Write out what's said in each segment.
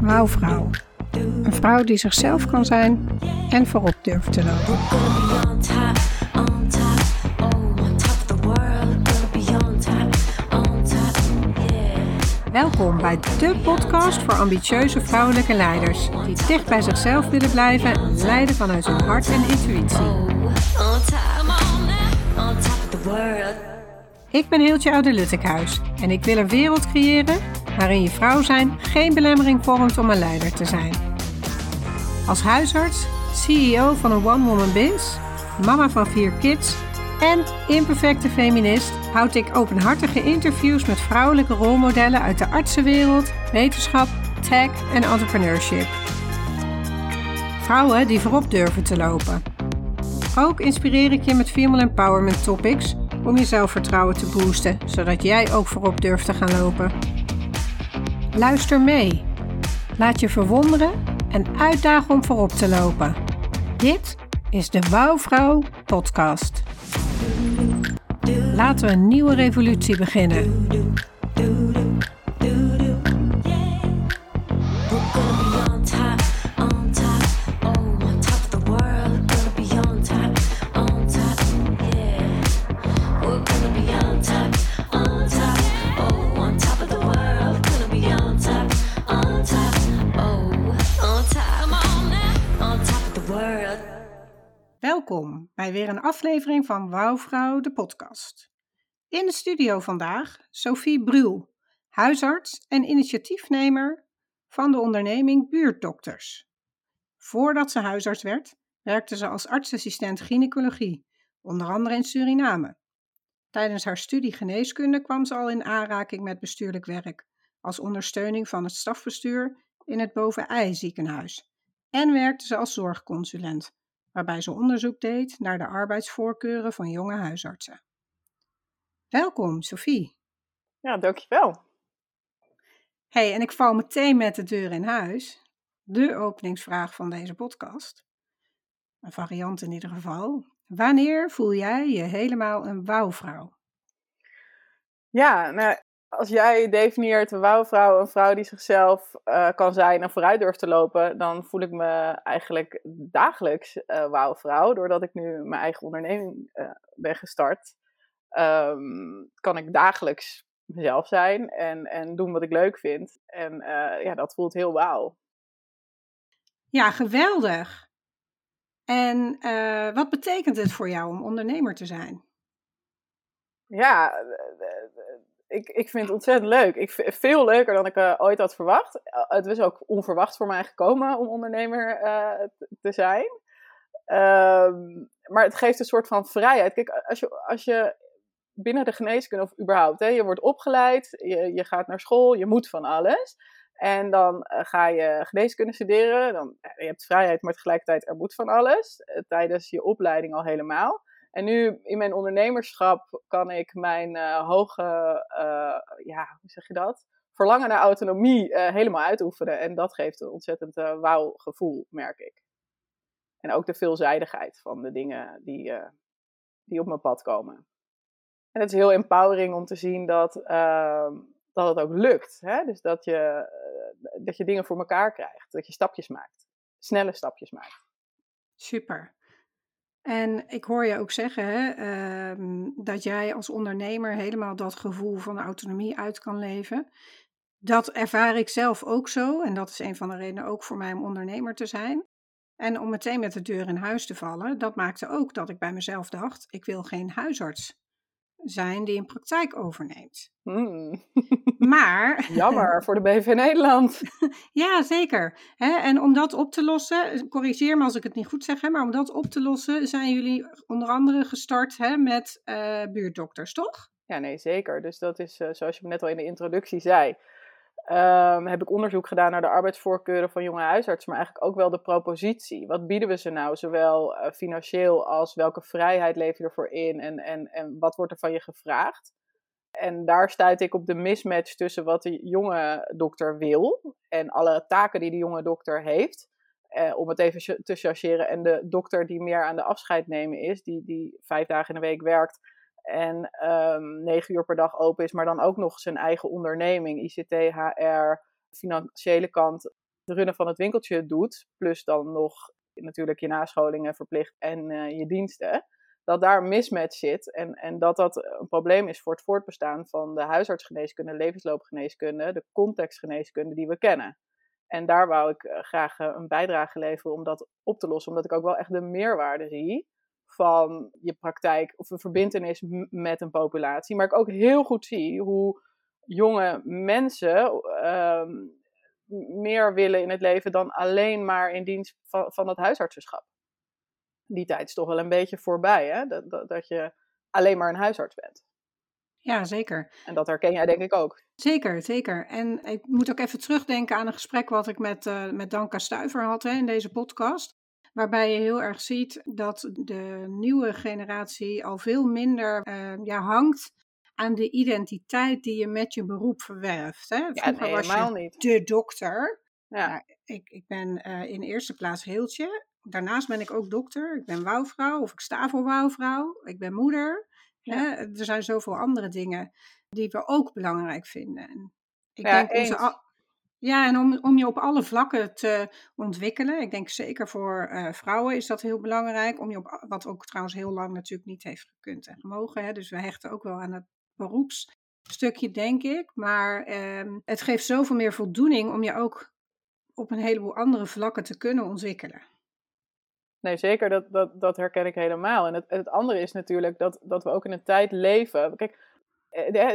Wauwvrouw. Een vrouw die zichzelf kan zijn en voorop durft te lopen. Welkom bij de podcast voor ambitieuze vrouwelijke leiders die dicht bij zichzelf willen blijven en leiden vanuit hun hart en intuïtie. Ik ben Hiltje Oude Luttekhuis en ik wil een wereld creëren waarin je vrouw zijn geen belemmering vormt om een leider te zijn. Als huisarts, CEO van een one-woman biz, mama van vier kids en imperfecte feminist houd ik openhartige interviews met vrouwelijke rolmodellen uit de artsenwereld, wetenschap, tech en entrepreneurship. Vrouwen die voorop durven te lopen. Ook inspireer ik je met female empowerment topics om je zelfvertrouwen te boosten, zodat jij ook voorop durft te gaan lopen. Luister mee. Laat je verwonderen en uitdagen om voorop te lopen. Dit is de Wouwvrouw podcast. Laten we een nieuwe revolutie beginnen. Welkom bij weer een aflevering van Wouwvrouw, de podcast. In de studio vandaag Sophie Bruel, huisarts en initiatiefnemer van de onderneming Buurtdokters. Voordat ze huisarts werd, werkte ze als artsassistent gynaecologie, onder andere in Suriname. Tijdens haar studie geneeskunde kwam ze al in aanraking met bestuurlijk werk, als ondersteuning van het stafbestuur in het Boven-Ei ziekenhuis. En werkte ze als zorgconsulent, waarbij ze onderzoek deed naar de arbeidsvoorkeuren van jonge huisartsen. Welkom, Sophie. Ja, dankjewel. Hey, en ik val meteen met de deur in huis. De openingsvraag van deze podcast. Een variant in ieder geval. Wanneer voel jij je helemaal een wouwvrouw? Ja, nou, als jij definieert een wouwvrouw een vrouw die zichzelf uh, kan zijn en vooruit durft te lopen, dan voel ik me eigenlijk dagelijks uh, wouwvrouw. Doordat ik nu mijn eigen onderneming uh, ben gestart, um, kan ik dagelijks mezelf zijn en, en doen wat ik leuk vind. En ja, dat voelt heel wauw. Ja, geweldig. En wat betekent het voor jou om ondernemer te zijn? Ja, ik, ik vind het ontzettend leuk. Ik veel leuker dan ik uh, ooit had verwacht. Uh, het was ook onverwacht voor mij gekomen om ondernemer uh, te zijn. Ehm, maar het geeft een soort van vrijheid. Kijk, als je, als je binnen de geneeskunde of überhaupt, hè, je wordt opgeleid, je, je gaat naar school, je moet van alles. En dan ga je geneeskunde studeren. Dan, je hebt vrijheid, maar tegelijkertijd er moet van alles. tijdens je opleiding al helemaal. En nu in mijn ondernemerschap kan ik mijn uh, hoge, uh, ja, hoe zeg je dat? Verlangen naar autonomie uh, helemaal uitoefenen. En dat geeft een ontzettend wauw gevoel, merk ik. En ook de veelzijdigheid van de dingen die, die op mijn pad komen. En het is heel empowering om te zien dat, ehm, dat het ook lukt. Hè? Dus dat je, dat je dingen voor elkaar krijgt. Dat je stapjes maakt. Snelle stapjes maakt. Super. En ik hoor je ook zeggen hè, uh, dat jij als ondernemer helemaal dat gevoel van autonomie uit kan leven. Dat ervaar ik zelf ook zo. En dat is een van de redenen ook voor mij om ondernemer te zijn. En om meteen met de deur in huis te vallen, dat maakte ook dat ik bij mezelf dacht: ik wil geen huisarts zijn die een praktijk overneemt. Hmm. Maar. Jammer voor de BV Nederland. ja, zeker. en om dat op te lossen, corrigeer me als ik het niet goed zeg, hè, maar om dat op te lossen zijn jullie onder andere gestart hè, met uh, buurtdokters, toch? Ja, nee, zeker. Dus dat is, uh, zoals je net al in de introductie zei, um, heb ik onderzoek gedaan naar de arbeidsvoorkeuren van jonge huisartsen, maar eigenlijk ook wel de propositie. Wat bieden we ze nou, zowel uh, financieel als welke vrijheid leef je ervoor in en, en, en wat wordt er van je gevraagd? En daar stuit ik op de mismatch tussen wat de jonge dokter wil en alle taken die de jonge dokter heeft. Eh, om het even te chargeren. En de dokter die meer aan de afscheid nemen is, die, die vijf dagen in de week werkt en um, negen uur per dag open is, maar dan ook nog zijn eigen onderneming, ICT, HR, financiële kant, de runnen van het winkeltje doet, plus dan nog natuurlijk je nascholingen verplicht en uh, je diensten, dat daar een mismatch zit en, en dat dat een probleem is voor het voortbestaan van de huisartsgeneeskunde, levensloopgeneeskunde, de contextgeneeskunde die we kennen. En daar wou ik eh, graag eh, een bijdrage leveren om dat op te lossen, omdat ik ook wel echt de meerwaarde zie van je praktijk of een verbindenis met een populatie. Maar ik ook heel goed zie hoe jonge mensen ehm, meer willen in het leven dan alleen maar in dienst van, van het huisartsenschap. Die tijd is toch wel een beetje voorbij, hè? Dat, dat, dat je alleen maar een huisarts bent. Ja, zeker. En dat herken jij denk ik ook. Zeker, zeker. En ik moet ook even terugdenken aan een gesprek wat ik met, uh, met Danka Stuiver had hè, in deze podcast. Waarbij je heel erg ziet dat de nieuwe generatie al veel minder uh, ja, hangt aan de identiteit die je met je beroep verwerft. Hè? Vroeger ja, was je niet. de dokter. Ja. Nou, ik, ik ben uh, in eerste plaats heeltje. Daarnaast ben ik ook dokter. Ik ben wouwvrouw of ik sta voor wouwvrouw. Ik ben moeder. Ja. Hè? Er zijn zoveel andere dingen die we ook belangrijk vinden. En ik ja, denk onze, ja, en om, om je op alle vlakken te ontwikkelen. Ik denk zeker voor uh, vrouwen is dat heel belangrijk. Om je op, wat ook trouwens heel lang natuurlijk niet heeft gekund en gemogen. Hè? Dus we hechten ook wel aan het beroepsstukje, denk ik. Maar um, het geeft zoveel meer voldoening om je ook op een heleboel andere vlakken te kunnen ontwikkelen. Nee, zeker, dat, dat, dat herken ik helemaal. En het, het andere is natuurlijk dat, dat we ook in een tijd leven. Kijk, eh,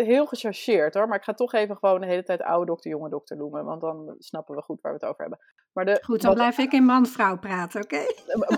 heel gechargeerd hoor, maar ik ga toch even gewoon de hele tijd oude dokter, jonge dokter noemen, want dan snappen we goed waar we het over hebben. Maar de, goed, dan blijf ik in man-vrouw praten, oké?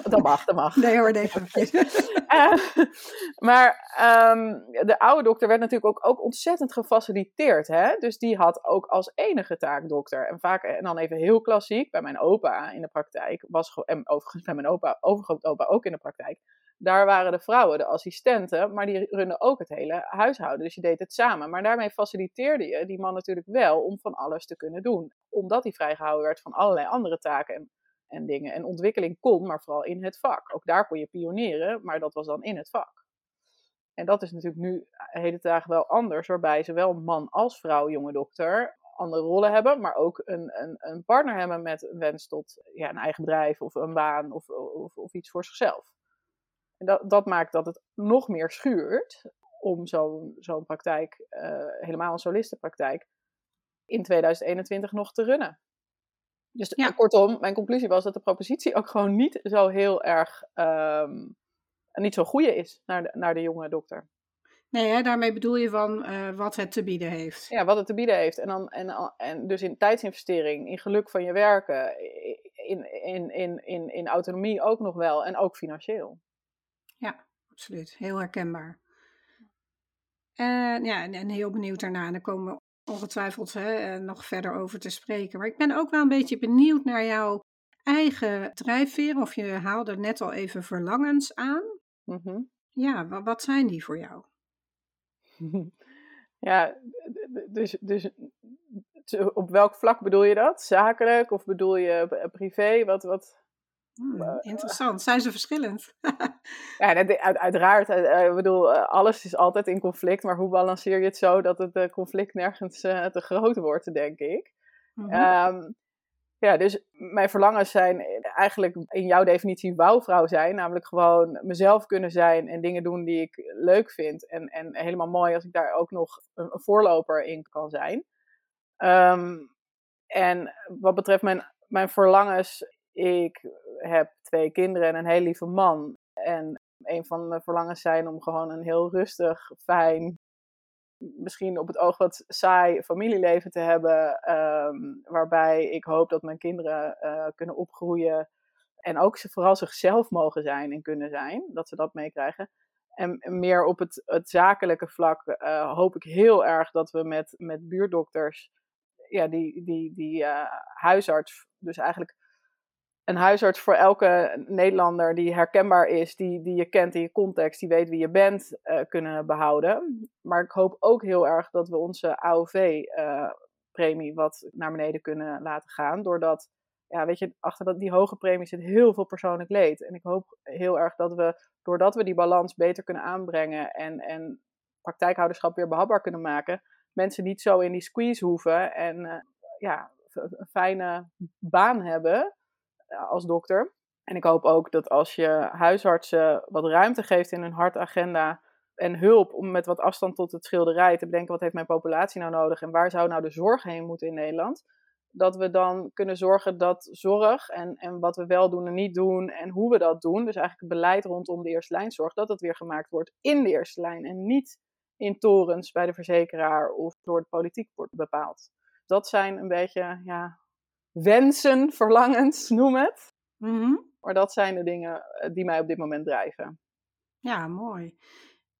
Dat mag, dat mag. Nee hoor, nee. uh, maar um, de oude dokter werd natuurlijk ook, ook ontzettend gefaciliteerd, hè? Dus die had ook als enige taak dokter. En vaak, en dan even heel klassiek, bij mijn opa in de praktijk, was, en overigens bij mijn opa, overgrootopa ook in de praktijk, daar waren de vrouwen de assistenten, maar die runnen ook het hele huishouden. Dus je deed het samen. Maar daarmee faciliteerde je die man natuurlijk wel om van alles te kunnen doen. Omdat hij vrijgehouden werd van allerlei andere taken en, en dingen. En ontwikkeling kon, maar vooral in het vak. Ook daar kon je pionieren, maar dat was dan in het vak. En dat is natuurlijk nu hele dagen wel anders, waarbij zowel man als vrouw, jonge dokter, andere rollen hebben, maar ook een, een, een partner hebben met een wens tot ja, een eigen bedrijf of een baan of, of, of iets voor zichzelf. En dat, dat maakt dat het nog meer schuurt om zo'n zo'n praktijk, uh, helemaal een solistenpraktijk, in 2021 nog te runnen. Dus ja. kortom, mijn conclusie was dat de propositie ook gewoon niet zo heel erg, um, niet zo goede is naar de, naar de jonge dokter. Nee, hè, daarmee bedoel je van uh, wat het te bieden heeft. Ja, wat het te bieden heeft. En, dan, en, en dus in tijdsinvestering, in geluk van je werken, in, in, in, in, in autonomie ook nog wel en ook financieel. Ja, absoluut. Heel herkenbaar. En, ja, en, heel benieuwd daarna. En daar komen we ongetwijfeld hè, eh, nog verder over te spreken. Maar ik ben ook wel een beetje benieuwd naar jouw eigen drijfveer. Of je haalde net al even verlangens aan. Mm Ja, wat, wat zijn die voor jou? Ja, dus, dus op welk vlak bedoel je dat? Zakelijk of bedoel je privé? Wat, wat... Hmm, interessant. Zijn ze verschillend? ja, uiteraard. Eh, ik bedoel, eh, alles is altijd in conflict. Maar hoe balanceer je het zo dat het conflict nergens te groot wordt, denk ik. Mm -hmm. ja, dus mijn verlangens zijn eigenlijk in jouw definitie wouwvrouw zijn. Namelijk gewoon mezelf kunnen zijn en dingen doen die ik leuk vind. En, en helemaal mooi als ik daar ook nog een, een voorloper in kan zijn. Um, en wat betreft mijn, mijn verlangens, ik heb twee kinderen en een heel lieve man. En een van mijn verlangens zijn om gewoon een heel rustig, fijn, misschien op het oog wat saai familieleven te hebben. Ehm, waarbij ik hoop dat mijn kinderen uh, kunnen opgroeien. En ook ze vooral zichzelf mogen zijn en kunnen zijn. Dat ze dat meekrijgen. En meer op het, het zakelijke vlak uh, hoop ik heel erg dat we met, met buurdokters, ja, die, die, die uh, huisarts, dus eigenlijk een huisarts voor elke Nederlander die herkenbaar is, die, die je kent in je context, die weet wie je bent, uh, kunnen behouden. Maar ik hoop ook heel erg dat we onze AOV-premie uh, wat naar beneden kunnen laten gaan. Doordat, ja, weet je, achter dat, die hoge premie zit heel veel persoonlijk leed. En ik hoop heel erg dat we, doordat we die balans beter kunnen aanbrengen en, en praktijkhouderschap weer behapbaar kunnen maken. Mensen niet zo in die squeeze hoeven en eh, ja, een fijne baan hebben eh, als dokter. En ik hoop ook dat als je huisartsen wat ruimte geeft in hun hartagenda en hulp om met wat afstand tot het schilderij te bedenken wat heeft mijn populatie nou nodig en waar zou nou de zorg heen moeten in Nederland, dat we dan kunnen zorgen dat zorg en, en wat we wel doen en niet doen en hoe we dat doen, dus eigenlijk beleid rondom de eerste lijnzorg, dat dat weer gemaakt wordt in de eerste lijn en niet in torens bij de verzekeraar of door de politiek wordt bepaald. Dat zijn een beetje ja, wensen, verlangens, noem het. Mhm. Maar dat zijn de dingen eh, die mij op dit moment drijven. Ja, mooi.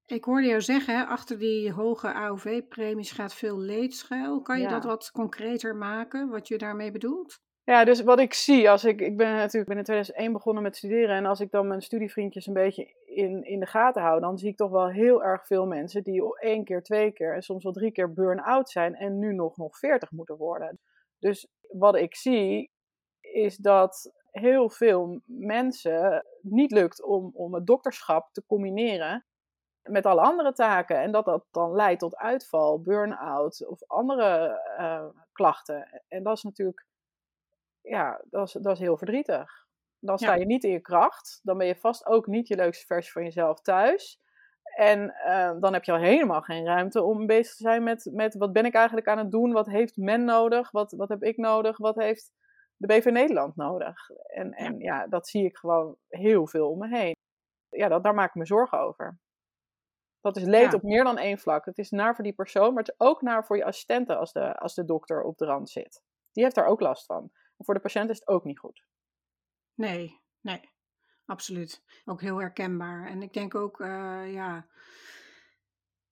Ik hoorde jou zeggen, achter die hoge AOV-premies gaat veel leed schuil. Kan je Ja. dat wat concreter maken, wat je daarmee bedoelt? Ja, dus wat ik zie, als ik, ik ben natuurlijk ben in 2001 begonnen met studeren en als ik dan mijn studievriendjes een beetje in, in de gaten hou, dan zie ik toch wel heel erg veel mensen die één keer, twee keer en soms wel drie keer burn-out zijn en nu nog, nog 40 moeten worden. Dus wat ik zie, is dat heel veel mensen niet lukt om, om het dokterschap te combineren met alle andere taken. En dat dat dan leidt tot uitval, burn-out of andere eh, klachten. En dat is natuurlijk, ja, dat is, dat is heel verdrietig. Dan sta Ja. je niet in je kracht. Dan ben je vast ook niet je leukste versie van jezelf thuis. En eh, dan heb je al helemaal geen ruimte om bezig te zijn met, met wat ben ik eigenlijk aan het doen? Wat heeft men nodig? Wat, wat heb ik nodig? Wat heeft de BV Nederland nodig? En, en ja, dat zie ik gewoon heel veel om me heen. Ja, dat, daar maak ik me zorgen over. Dat is leed Ja. op meer dan één vlak. Het is naar voor die persoon, maar het is ook naar voor je assistenten als de, als de dokter op de rand zit. Die heeft daar ook last van. En voor de patiënt is het ook niet goed. Nee, nee, absoluut. Ook heel herkenbaar. En ik denk ook, eh, ja,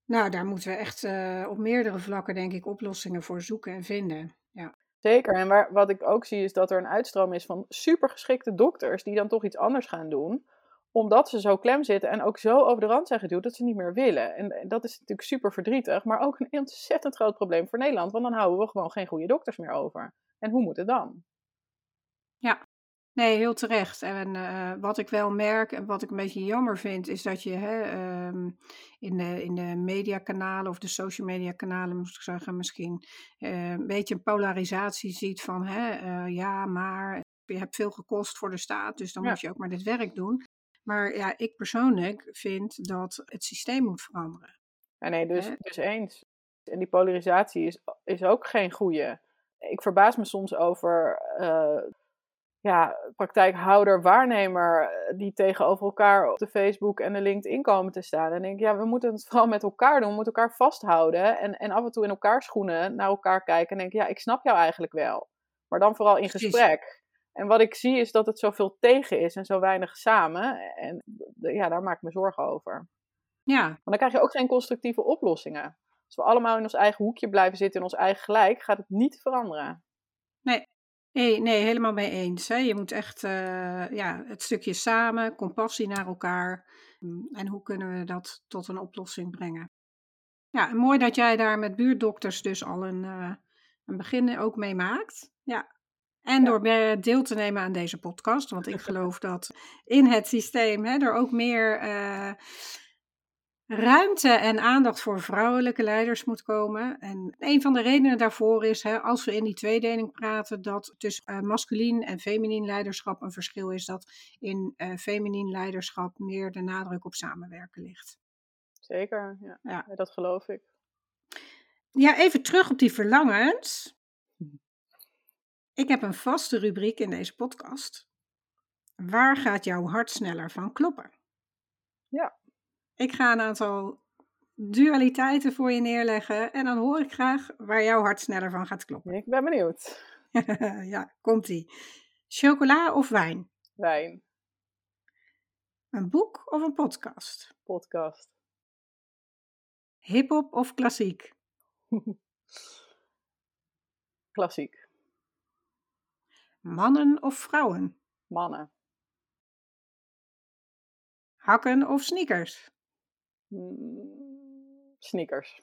nou, daar moeten we echt eh, op meerdere vlakken, denk ik, oplossingen voor zoeken en vinden. Ja, Zeker. En waar, wat ik ook zie is dat er een uitstroom is van supergeschikte dokters die dan toch iets anders gaan doen. Omdat ze zo klem zitten en ook zo over de rand zijn geduwd dat ze niet meer willen. En, en dat is natuurlijk super verdrietig, maar ook een ontzettend groot probleem voor Nederland. Want dan houden we gewoon geen goede dokters meer over. En hoe moet het dan? Nee, heel terecht. En eh, wat ik wel merk en wat ik een beetje jammer vind, is dat je hè, ehm, in, de, in de mediakanalen of de social media kanalen, moet ik zeggen, misschien eh, een beetje een polarisatie ziet van, hè, eh, ja, maar je hebt veel gekost voor de staat, dus dan Ja. moet je ook maar dit werk doen. Maar ja, ik persoonlijk vind dat het systeem moet veranderen. Ja, nee, dus, Hè? dus eens. En die polarisatie is, is ook geen goede. Ik verbaas me soms over ja, praktijkhouder, waarnemer, eh, die tegenover elkaar op de Facebook en de LinkedIn komen te staan. En denk, ja, we moeten het vooral met elkaar doen. We moeten elkaar vasthouden en, en af en toe in elkaar schoenen naar elkaar kijken. En denk, ja, ik snap jou eigenlijk wel. Maar dan vooral in gesprek. En wat ik zie is dat het zoveel tegen is en zo weinig samen. En ja, daar maak ik me zorgen over. Ja, Want dan krijg je ook geen constructieve oplossingen. Als we allemaal in ons eigen hoekje blijven zitten, in ons eigen gelijk, gaat het niet veranderen. Nee, nee, nee, helemaal mee eens. Hè. Je moet echt eh, ja, het stukje samen, compassie naar elkaar. Mm, En hoe kunnen we dat tot een oplossing brengen? Ja, mooi dat jij daar met buurtdokters dus al een, eh, een begin ook mee maakt. Ja. En Ja. door eh, deel te nemen aan deze podcast. Want ik geloof dat in het systeem hè, er ook meer eh, ruimte en aandacht voor vrouwelijke leiders moet komen. En een van de redenen daarvoor is, hè, als we in die tweedeling praten, dat tussen eh, masculien en feminien leiderschap een verschil is. Dat in eh feminien leiderschap meer de nadruk op samenwerken ligt. Zeker, ja. Ja. Ja, dat geloof ik. Ja, even terug op die verlangens. Ik heb een vaste rubriek in deze podcast. Waar gaat jouw hart sneller van kloppen? Ja. Ik ga een aantal dualiteiten voor je neerleggen en dan hoor ik graag waar jouw hart sneller van gaat kloppen. Ik ben benieuwd. ja, komt-ie. Chocola of wijn? Wijn, Een boek of een podcast? podcast, Hip-hop of klassiek? klassiek, Mannen of vrouwen? mannen, Hakken of sneakers? Mm, sneakers,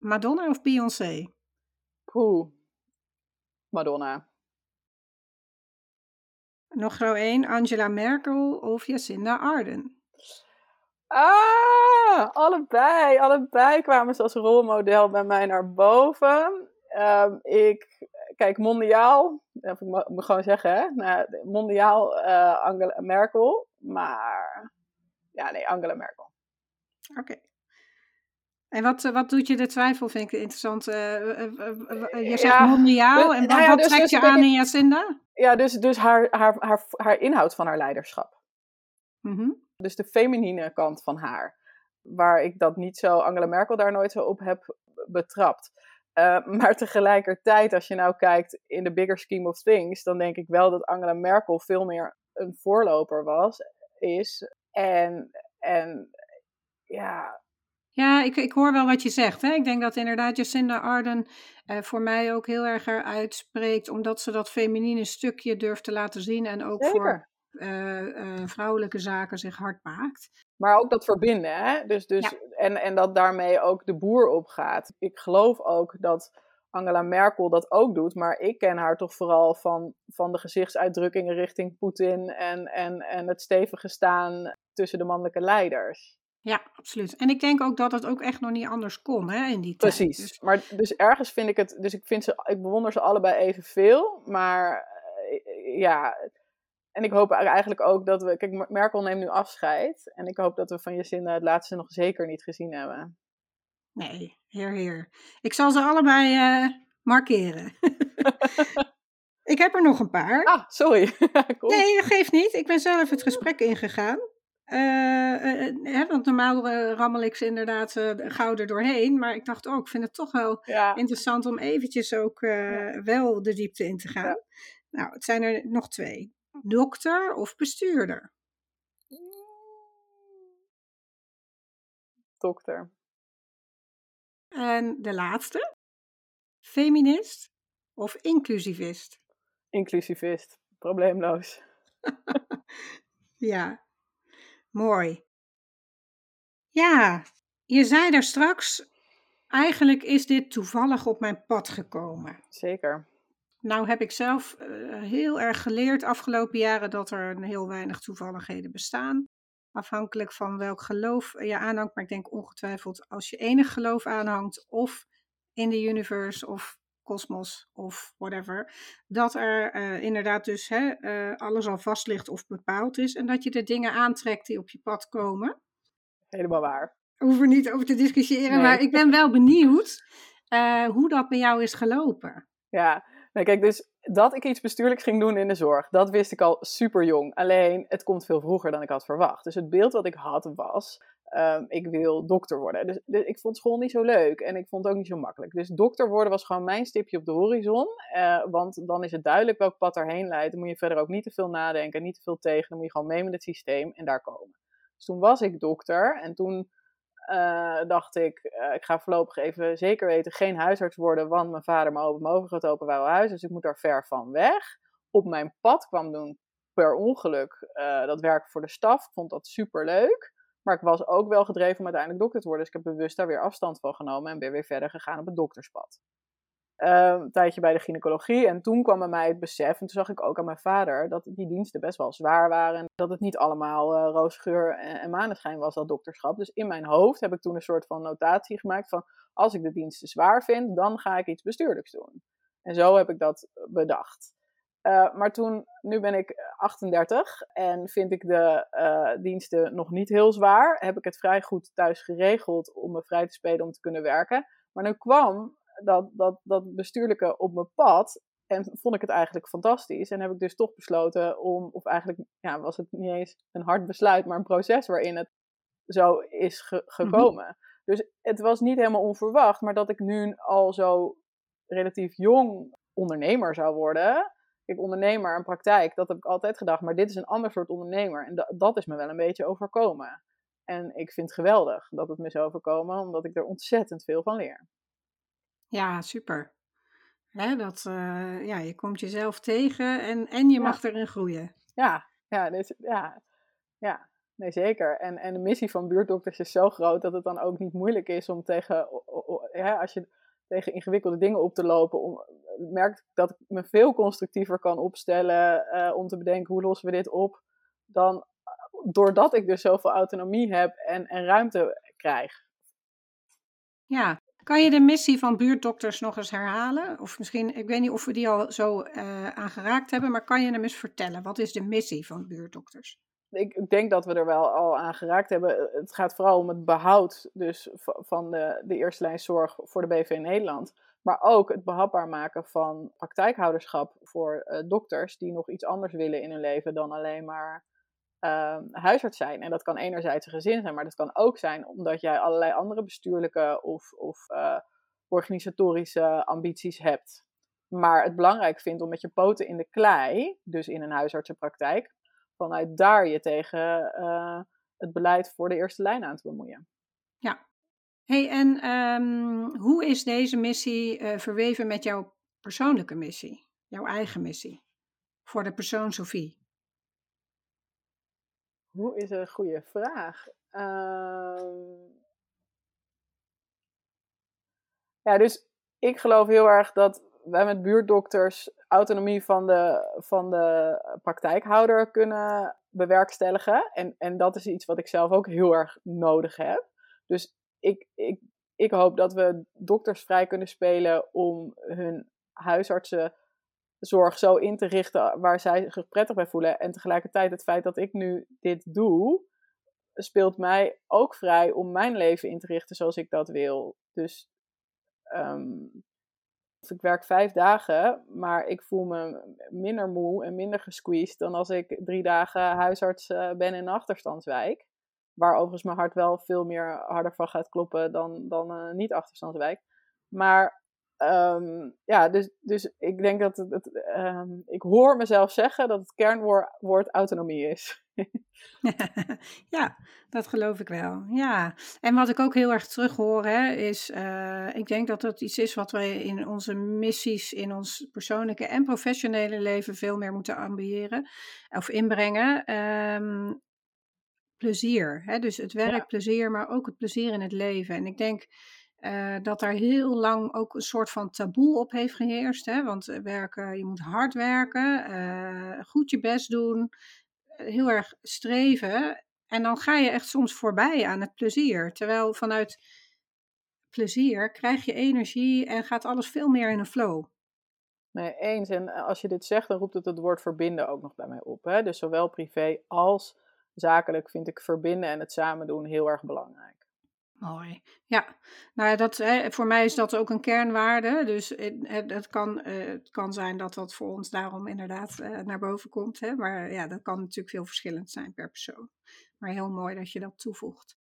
Madonna of Beyoncé? poeh, Madonna, Nog zo één, Angela Merkel of Jacinda Ardern? Ah, allebei. Allebei kwamen ze als rolmodel bij mij naar boven. Ehm, ik, kijk, mondiaal, dat moet ik gewoon zeggen, hè? Nou, mondiaal uh, Angela Merkel. Maar, ja, nee, Angela Merkel. Oké. En wat, wat doet je de twijfel, vind ik interessant. Uh, je zegt ja, mondiaal, en nou wat, dus, trekt dus je aan in Jacinda? Ja, dus, dus haar, haar, haar, haar inhoud van haar leiderschap. Mm dus de feminine kant van haar. Waar ik dat niet zo, Angela Merkel daar nooit zo op heb betrapt. Maar tegelijkertijd, als je nou kijkt in de bigger scheme of things, dan denk ik wel dat Angela Merkel veel meer een voorloper was, is. En, en ja. Ja, ik, ik hoor wel wat je zegt. Hè? Ik denk dat inderdaad Jacinda Arden uh, voor mij ook heel erg eruit spreekt, omdat ze dat feminine stukje durft te laten zien. En ook Zeker. voor uh, vrouwelijke zaken zich hard maakt. Maar ook dat verbinden, hè? Dus, dus, en, en dat daarmee ook de boer opgaat. Ik geloof ook dat Angela Merkel dat ook doet, maar ik ken haar toch vooral van, van de gezichtsuitdrukkingen richting Poetin en, en, en het stevige staan tussen de mannelijke leiders. Ja, absoluut. En ik denk ook dat het ook echt nog niet anders kon hè, in die tijd. Precies. Dus... Maar dus ergens vind ik het, dus ik vind ze, ik bewonder ze allebei evenveel, maar ja, en ik hoop eigenlijk ook dat we. Kijk, Merkel neemt nu afscheid. En ik hoop dat we van Jacinda het laatste nog zeker niet gezien hebben. Nee, heer, heer. Ik zal ze allebei uh, markeren. ik heb er nog een paar. Ah, sorry. Nee, dat geeft niet. Ik ben zelf het gesprek ingegaan. Uh, uh, want normaal rammel ik ze inderdaad gauw er doorheen. Maar ik dacht ook, oh, ik vind het toch wel interessant om eventjes ook wel de diepte in te gaan. Nou, het zijn er nog twee. Dokter of bestuurder? Dokter. En de laatste? Feminist of inclusivist? Inclusivist, probleemloos. ja, mooi. Ja, je zei daar straks, eigenlijk is dit toevallig op mijn pad gekomen. Zeker. Nou heb ik zelf uh, heel erg geleerd afgelopen jaren dat er heel weinig toevalligheden bestaan. Afhankelijk van welk geloof je aanhangt. Maar ik denk ongetwijfeld als je enig geloof aanhangt of in de universe of kosmos of whatever. Dat er uh, inderdaad dus hè, uh, alles al vast ligt of bepaald is. En dat je de dingen aantrekt die op je pad komen. Helemaal waar. Hoef er niet over te discussiëren. Nee. Maar ik ben wel benieuwd hoe dat bij jou is gelopen. Ja, nou, kijk, dus dat ik iets bestuurlijks ging doen in de zorg, dat wist ik al super jong. Alleen, het komt veel vroeger dan ik had verwacht. Dus het beeld wat ik had was, um, ik wil dokter worden. Dus, dus, ik vond school niet zo leuk en ik vond het ook niet zo makkelijk. Dus dokter worden was gewoon mijn stipje op de horizon. Uh, want dan is het duidelijk welk pad erheen leidt. Dan moet je verder ook niet te veel nadenken, niet te veel tegen. Dan moet je gewoon mee met het systeem en daar komen. Dus toen was ik dokter en toen uh, dacht ik, uh, ik ga voorlopig even zeker weten geen huisarts worden, want mijn vader mijn open wou huis, dus ik moet daar ver van weg. Op mijn pad kwam doen per ongeluk uh, dat werk voor de staf. Vond dat super leuk. Maar ik was ook wel gedreven om uiteindelijk dokter te worden. Dus ik heb bewust daar weer afstand van genomen en ben weer verder gegaan op het dokterspad. Ehm, een tijdje bij de gynaecologie. En toen kwam bij mij het besef, en toen zag ik ook aan mijn vader, dat die diensten best wel zwaar waren. En dat het niet allemaal uh, roosgeur en, en maneschijn was, dat dokterschap. Dus in mijn hoofd heb ik toen een soort van notatie gemaakt van, als ik de diensten zwaar vind, dan ga ik iets bestuurlijks doen. En zo heb ik dat bedacht. Uh, maar toen, nu ben ik 38 en vind ik de uh, diensten nog niet heel zwaar. Heb ik het vrij goed thuis geregeld om me vrij te spelen om te kunnen werken. Maar nu kwam dat, dat, dat bestuurlijke op mijn pad. En vond ik het eigenlijk fantastisch. En heb ik dus toch besloten om, of eigenlijk ja, was het niet eens een hard besluit, maar een proces waarin het zo is ge mhm. gekomen. Dus het was niet helemaal onverwacht, maar dat ik nu al zo relatief jong ondernemer zou worden. Kijk, ondernemer en praktijk, dat heb ik altijd gedacht. Maar dit is een ander soort ondernemer. En dat, dat is me wel een beetje overkomen. En ik vind het geweldig dat het me is overkomen, omdat ik er ontzettend veel van leer. Ja, super. Hè, dat, uh, ja, je komt jezelf tegen en, en je ja. mag erin groeien. Ja, ja, dus, ja, ja. Nee, zeker. En, en de missie van buurtdokters is zo groot dat het dan ook niet moeilijk is om tegen, hè, als je tegen ingewikkelde dingen op te lopen, om, merk ik dat ik me veel constructiever kan opstellen uh, om te bedenken hoe lossen we dit op, dan doordat ik dus zoveel autonomie heb en, en ruimte krijg. Ja, kan je de missie van buurtdokters nog eens herhalen? Of misschien, ik weet niet of we die al zo uh, aangeraakt hebben, maar kan je hem eens vertellen? Wat is de missie van buurtdokters? Ik, denk dat we er wel al aan geraakt hebben. Het gaat vooral om het behoud dus, van de, de eerste lijn zorg voor de BV Nederland. Maar ook het behapbaar maken van praktijkhouderschap voor uh, dokters die nog iets anders willen in hun leven dan alleen maar uh, huisarts zijn. En dat kan enerzijds een gezin zijn, maar dat kan ook zijn omdat jij allerlei andere bestuurlijke of, of uh, organisatorische ambities hebt. Maar het belangrijk vindt om met je poten in de klei, dus in een huisartsenpraktijk, vanuit daar je tegen uh, het beleid voor de eerste lijn aan te bemoeien. Ja. Hey, en um, hoe is deze missie uh, verweven met jouw persoonlijke missie, jouw eigen missie, voor de persoon Sophie? Hoe is een goede vraag? Uh... Ja, dus ik geloof heel erg dat wij met buurtdokters autonomie van de, van de praktijkhouder kunnen bewerkstelligen. En, en dat is iets wat ik zelf ook heel erg nodig heb. Dus ik, ik, ik hoop dat we dokters vrij kunnen spelen om hun huisartsen zorg zo in te richten waar zij zich prettig bij voelen. En tegelijkertijd het feit dat ik nu dit doe, speelt mij ook vrij om mijn leven in te richten zoals ik dat wil. Dus um, ik werk vijf dagen, maar ik voel me minder moe en minder gesqueezed dan als ik drie dagen huisarts eh, ben in een achterstandswijk. Waar overigens mijn hart wel veel meer harder van gaat kloppen dan, dan uh, niet achterstandswijk. Maar Um, ja, dus, dus ik denk dat het, het um, ik hoor mezelf zeggen dat het kernwoord autonomie is. ja, dat geloof ik wel. Ja, en wat ik ook heel erg terug hoor, hè, is, uh, ik denk dat dat iets is wat wij in onze missies, in ons persoonlijke en professionele leven veel meer moeten ambiëren of inbrengen. Um, plezier, hè? dus het werk, ja. plezier, maar ook het plezier in het leven. En ik denk uh, dat daar heel lang ook een soort van taboe op heeft geheerst. Hè? Want eh, werken, je moet hard werken, uh, goed je best doen, heel erg streven. En dan ga je echt soms voorbij aan het plezier. Terwijl vanuit plezier krijg je energie en gaat alles veel meer in een flow. Nee, eens. En als je dit zegt, dan roept het het woord verbinden ook nog bij mij op. Hè? Dus zowel privé als zakelijk vind ik verbinden en het samen doen heel erg belangrijk. Mooi. Ja, nou dat, hè, voor mij is dat ook een kernwaarde. Dus het, het, kan, uh, het kan zijn dat dat voor ons daarom inderdaad uh, naar boven komt. Hè? Maar ja, dat kan natuurlijk veel verschillend zijn per persoon. Maar heel mooi dat je dat toevoegt.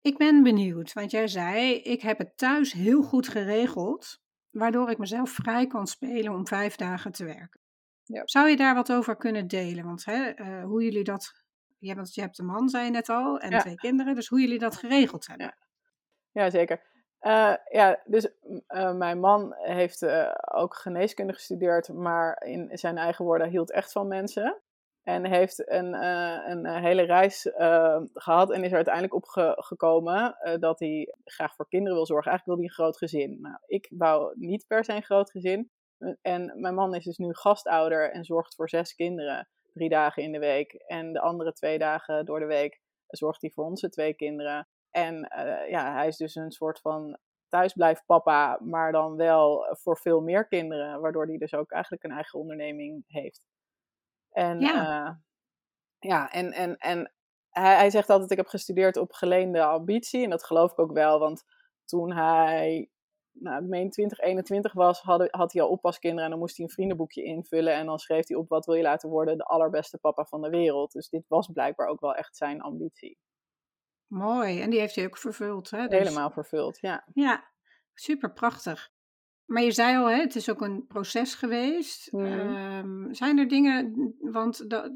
Ik ben benieuwd, want jij zei, ik heb het thuis heel goed geregeld, waardoor ik mezelf vrij kan spelen om vijf dagen te werken. Ja. Zou je daar wat over kunnen delen? Want hè, uh, hoe jullie dat je hebt, je hebt een man, zei je net al, en twee kinderen. Dus hoe jullie dat geregeld hebben. Ja, ja zeker. Uh, ja, dus uh, mijn man heeft uh, ook geneeskunde gestudeerd, maar in zijn eigen woorden hield echt van mensen. En heeft een, een hele reis gehad en is er uiteindelijk opgekomen dat hij graag voor kinderen wil zorgen. Eigenlijk wil hij een groot gezin. Nou, ik wou niet per se een groot gezin. En mijn man is dus nu gastouder en zorgt voor zes kinderen drie dagen in de week. En de andere twee dagen door de week zorgt hij voor onze twee kinderen. En uh, ja, hij is dus een soort van thuisblijfpapa, maar dan wel voor veel meer kinderen, waardoor hij dus ook eigenlijk een eigen onderneming heeft. En ja, uh, ja en, en, en hij, hij zegt altijd: Ik heb gestudeerd op geleende ambitie. En dat geloof ik ook wel, want toen hij nou, ik meen 2021 was, had, had hij al oppaskinderen en dan moest hij een vriendenboekje invullen. En dan schreef hij op wat wil je laten worden de allerbeste papa van de wereld. Dus dit was blijkbaar ook wel echt zijn ambitie. Mooi, en die heeft hij ook vervuld. Hè? Dus... Helemaal vervuld, ja. Ja, super prachtig. Maar je zei al, hè, het is ook een proces geweest. Mm. Um, zijn er dingen, want dat,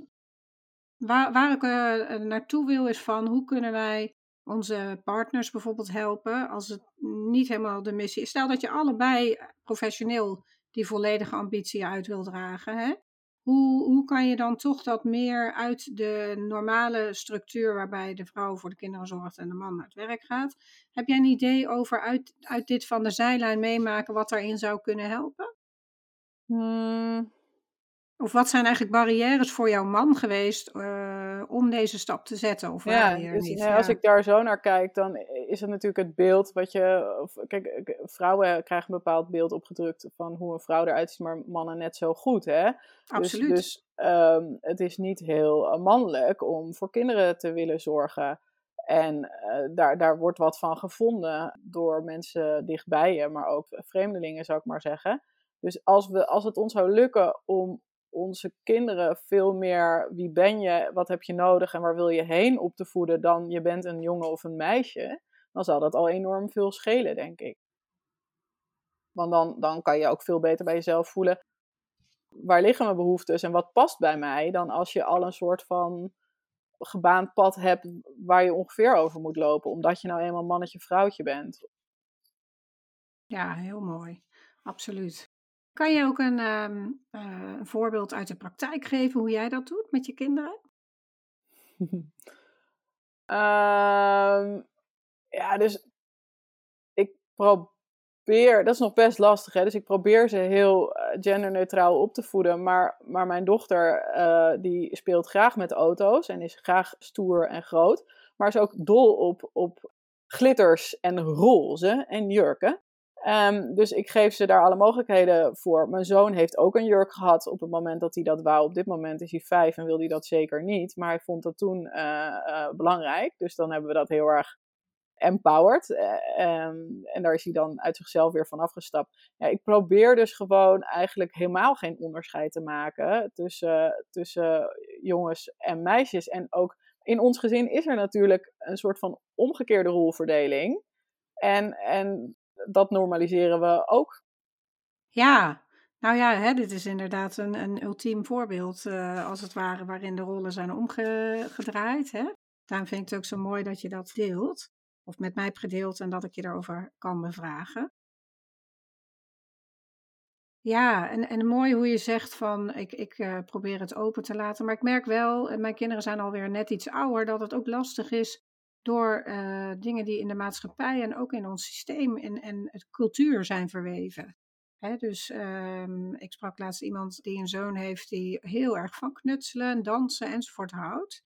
waar, waar ik uh, naartoe wil is van hoe kunnen wij onze partners bijvoorbeeld helpen als het niet helemaal de missie is. Stel dat je allebei professioneel die volledige ambitie uit wil dragen. Hè? Hoe, hoe kan je dan toch dat meer uit de normale structuur waarbij de vrouw voor de kinderen zorgt en de man naar het werk gaat? Heb jij een idee over uit, uit dit van de zijlijn meemaken wat daarin zou kunnen helpen? Hmm. Of wat zijn eigenlijk barrières voor jouw man geweest uh, om deze stap te zetten? Of ja, dus, niet? Ja, als ik daar zo naar kijk, dan is het natuurlijk het beeld wat je. Of, kijk, vrouwen krijgen een bepaald beeld opgedrukt van hoe een vrouw eruit ziet, maar mannen net zo goed, hè? Dus, Absoluut. Dus, dus um, het is niet heel mannelijk om voor kinderen te willen zorgen. En uh, daar, daar wordt wat van gevonden door mensen dichtbij je, maar ook vreemdelingen, zou ik maar zeggen. Dus als, we, als het ons zou lukken om onze kinderen veel meer wie ben je, wat heb je nodig en waar wil je heen op te voeden dan je bent een jongen of een meisje, dan zal dat al enorm veel schelen, denk ik. Want dan, dan kan je ook veel beter bij jezelf voelen waar liggen mijn behoeftes en wat past bij mij, dan als je al een soort van gebaand pad hebt waar je ongeveer over moet lopen, omdat je nou eenmaal mannetje vrouwtje bent. Ja, heel mooi. Absoluut. Kan je ook een, ehm, eh, een voorbeeld uit de praktijk geven hoe jij dat doet met je kinderen? um, ja, dus ik probeer, dat is nog best lastig, hè? dus ik probeer ze heel uh, genderneutraal op te voeden. Maar, maar mijn dochter, uh, die speelt graag met auto's en is graag stoer en groot, maar is ook dol op, op glitters en roze en jurken. Um, dus ik geef ze daar alle mogelijkheden voor. Mijn zoon heeft ook een jurk gehad op het moment dat hij dat wou. Op dit moment is hij vijf en wil hij dat zeker niet. Maar hij vond dat toen uh, uh, belangrijk. Dus dan hebben we dat heel erg empowered. Uh, um, en daar is hij dan uit zichzelf weer van afgestapt. Ja, ik probeer dus gewoon eigenlijk helemaal geen onderscheid te maken tussen, tussen jongens en meisjes. En ook in ons gezin is er natuurlijk een soort van omgekeerde rolverdeling. En, en dat normaliseren we ook. Ja, nou ja, hè, dit is inderdaad een, een ultiem voorbeeld, uh, als het ware, waarin de rollen zijn omgedraaid. Hè? Daarom vind ik het ook zo mooi dat je dat deelt, of met mij gedeeld en dat ik je daarover kan bevragen. Ja, en, en mooi hoe je zegt van ik, ik uh, probeer het open te laten. Maar ik merk wel, mijn kinderen zijn alweer net iets ouder, dat het ook lastig is door uh, dingen die in de maatschappij en ook in ons systeem en, en het cultuur zijn verweven. Hè, dus um, ik sprak laatst iemand die een zoon heeft die heel erg van knutselen, dansen enzovoort houdt.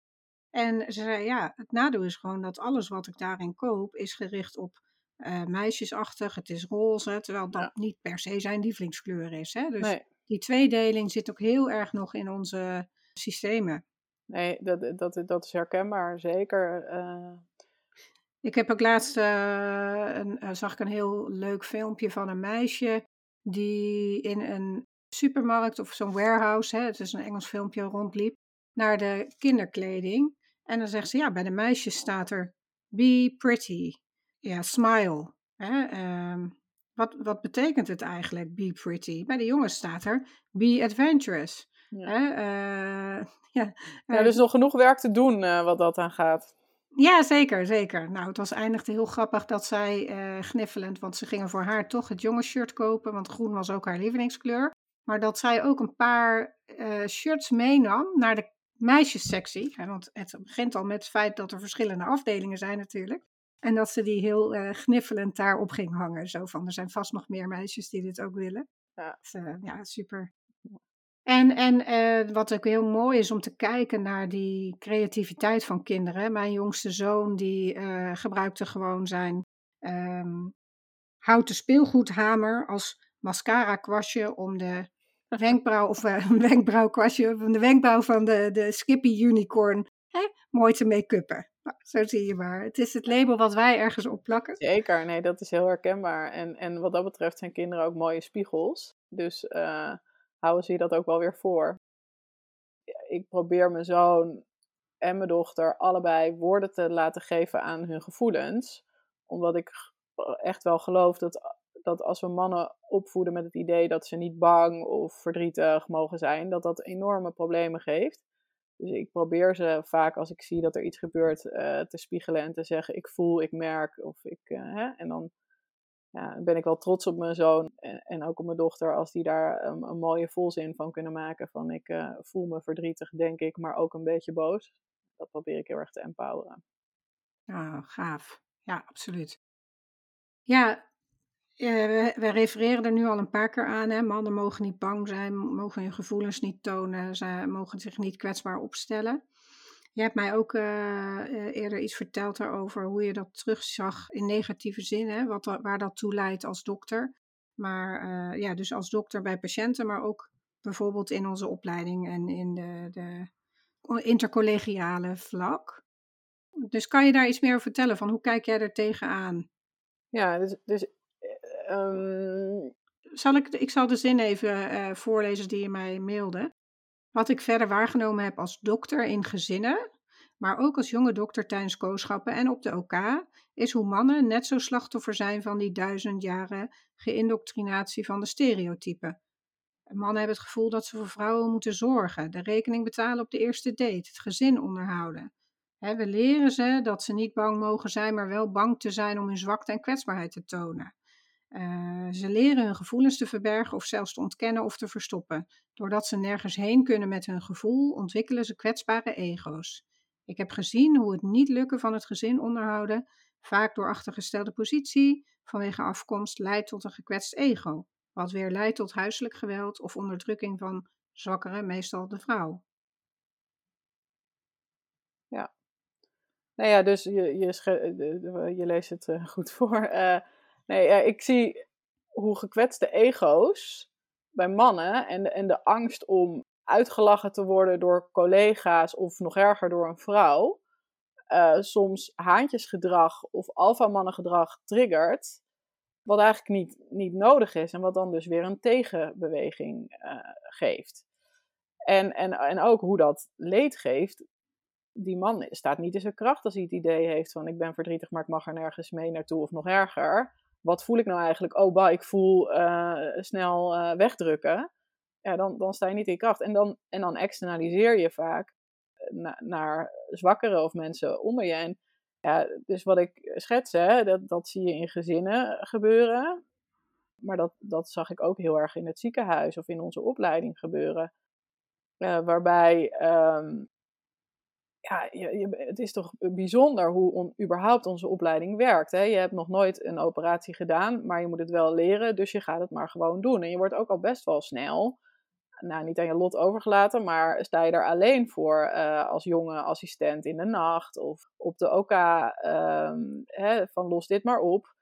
En ze zei, ja, het nadeel is gewoon dat alles wat ik daarin koop is gericht op uh, meisjesachtig, het is roze, terwijl dat ja. niet per se zijn lievelingskleur is. Hè? Dus nee. die tweedeling zit ook heel erg nog in onze systemen. Nee, dat, dat, dat is herkenbaar, zeker. Uh... Ik heb ook laatst, uh, een, zag ik een heel leuk filmpje van een meisje die in een supermarkt of zo'n warehouse, hè, het is een Engels filmpje, rondliep, naar de kinderkleding. En dan zegt ze, ja, bij de meisjes staat er, be pretty, ja, smile. Um, wat, wat betekent het eigenlijk, be pretty? Bij de jongens staat er, be adventurous. Ja. Hè, uh, ja, ja, dus nog genoeg werk te doen uh, wat dat aan gaat. Ja, zeker, zeker. Nou, het was eindigde heel grappig dat zij uh, gniffelend, want ze gingen voor haar toch het jongensshirt kopen, want groen was ook haar lievelingskleur. Maar dat zij ook een paar shirts meenam naar de meisjessectie. Hè, want het begint al met het feit dat er verschillende afdelingen zijn natuurlijk. En dat ze die heel uh, gniffelend daarop ging hangen. Zo van, er zijn vast nog meer meisjes die dit ook willen. Ja, dus, ja super. En, en uh, wat ook heel mooi is om te kijken naar die creativiteit van kinderen. Mijn jongste zoon die uh, gebruikte gewoon zijn um, houten speelgoedhamer als mascara kwastje om de wenkbrauw of uh, een wenkbrauwkwastje om de wenkbrauw van de, de Skippy Unicorn hè, mooi te make-uppen. Nou, zo zie je maar. Het is het label wat wij ergens opplakken. Zeker, nee, dat is heel herkenbaar. En, en wat dat betreft zijn kinderen ook mooie spiegels. Dus houden ze je dat ook wel weer voor. Ik probeer mijn zoon en mijn dochter allebei woorden te laten geven aan hun gevoelens. Omdat ik echt wel geloof dat, dat als we mannen opvoeden met het idee dat ze niet bang of verdrietig mogen zijn, dat dat enorme problemen geeft. Dus ik probeer ze vaak als ik zie dat er iets gebeurt uh, te spiegelen en te zeggen: Ik voel, ik merk. Of ik, uh, hè? En dan ja, ben ik wel trots op mijn zoon en, en ook op mijn dochter als die daar een, mooie volzin van kunnen maken. Van ik uh, voel me verdrietig, denk ik, maar ook een beetje boos. Dat probeer ik heel erg te empoweren. Oh, gaaf. Ja, absoluut. Ja, we, we, refereren er nu al een paar keer aan. Hè? Mannen mogen niet bang zijn, mogen hun gevoelens niet tonen, ze mogen zich niet kwetsbaar opstellen. Je hebt mij ook uh, eerder iets verteld daarover hoe je dat terugzag in negatieve zin, hè, wat, waar dat toe leidt als dokter. Maar uh, ja, dus als dokter bij patiënten, maar ook bijvoorbeeld in onze opleiding en in de, de intercollegiale vlak. Dus kan je daar iets meer over vertellen? Van hoe kijk jij er tegenaan? Ja, dus. dus um... zal ik, ik zal de zin even uh, voorlezen die je mij mailde. Wat ik verder waargenomen heb als dokter in gezinnen, maar ook als jonge dokter tijdens kooschappen en op de OK, is hoe mannen net zo slachtoffer zijn van die duizend jaren geïndoctrinatie van de stereotypen. Mannen hebben het gevoel dat ze voor vrouwen moeten zorgen, de rekening betalen op de eerste date, het gezin onderhouden. we leren ze dat ze niet bang mogen zijn, maar wel bang te zijn om hun zwakte en kwetsbaarheid te tonen. Uh, ze leren hun gevoelens te verbergen of zelfs te ontkennen of te verstoppen. Doordat ze nergens heen kunnen met hun gevoel, ontwikkelen ze kwetsbare ego's. Ik heb gezien hoe het niet lukken van het gezin onderhouden, vaak door achtergestelde positie, vanwege afkomst, leidt tot een gekwetst ego, wat weer leidt tot huiselijk geweld of onderdrukking van zwakkere, meestal de vrouw. Ja. Nou ja, dus je, je, je leest het uh, goed voor. Uh, Nee, ik zie hoe gekwetste ego's bij mannen en de, en de angst om uitgelachen te worden door collega's of nog erger door een vrouw, uh, soms haantjesgedrag of alfamannengedrag triggert, wat eigenlijk niet, niet nodig is en wat dan dus weer een tegenbeweging uh, geeft. En, en, en ook hoe dat leed geeft. Die man staat niet in zijn kracht als hij het idee heeft van ik ben verdrietig, maar ik mag er nergens mee naartoe of nog erger wat voel ik nou eigenlijk? Oh, bah, ik voel uh, snel uh, wegdrukken. Ja, dan, dan sta je niet in kracht. En dan, en dan externaliseer je vaak eh, na, naar zwakkere of mensen onder je. En ja, dus wat ik schets, hè, dat, dat zie je in gezinnen gebeuren. Maar dat, dat zag ik ook heel erg in het ziekenhuis of in onze opleiding gebeuren. Waarbij um, ja, je, het is toch bijzonder hoe überhaupt onze opleiding werkt. Hè? Je hebt nog nooit een operatie gedaan, maar je moet het wel leren, dus je gaat het maar gewoon doen. En je wordt ook al best wel snel, nou niet aan je lot overgelaten, maar sta je daar alleen voor uh, als jonge assistent in de nacht of op de OK um, hè, van los dit maar op.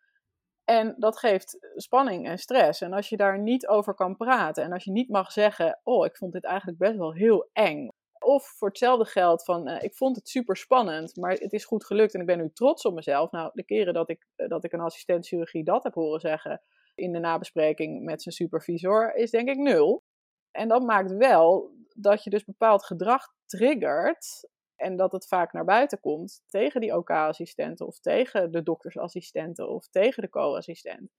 En dat geeft spanning en stress. En als je daar niet over kan praten en als je niet mag zeggen: Oh, ik vond dit eigenlijk best wel heel eng. Of voor hetzelfde geld van, uh, ik vond het super spannend, maar het is goed gelukt en ik ben nu trots op mezelf. Nou, de keren dat ik, uh, dat ik een assistent chirurgie dat heb horen zeggen in de nabespreking met zijn supervisor, is denk ik nul. En dat maakt wel dat je dus bepaald gedrag triggert en dat het vaak naar buiten komt tegen die OK-assistenten of tegen de doktersassistenten of tegen de co-assistent.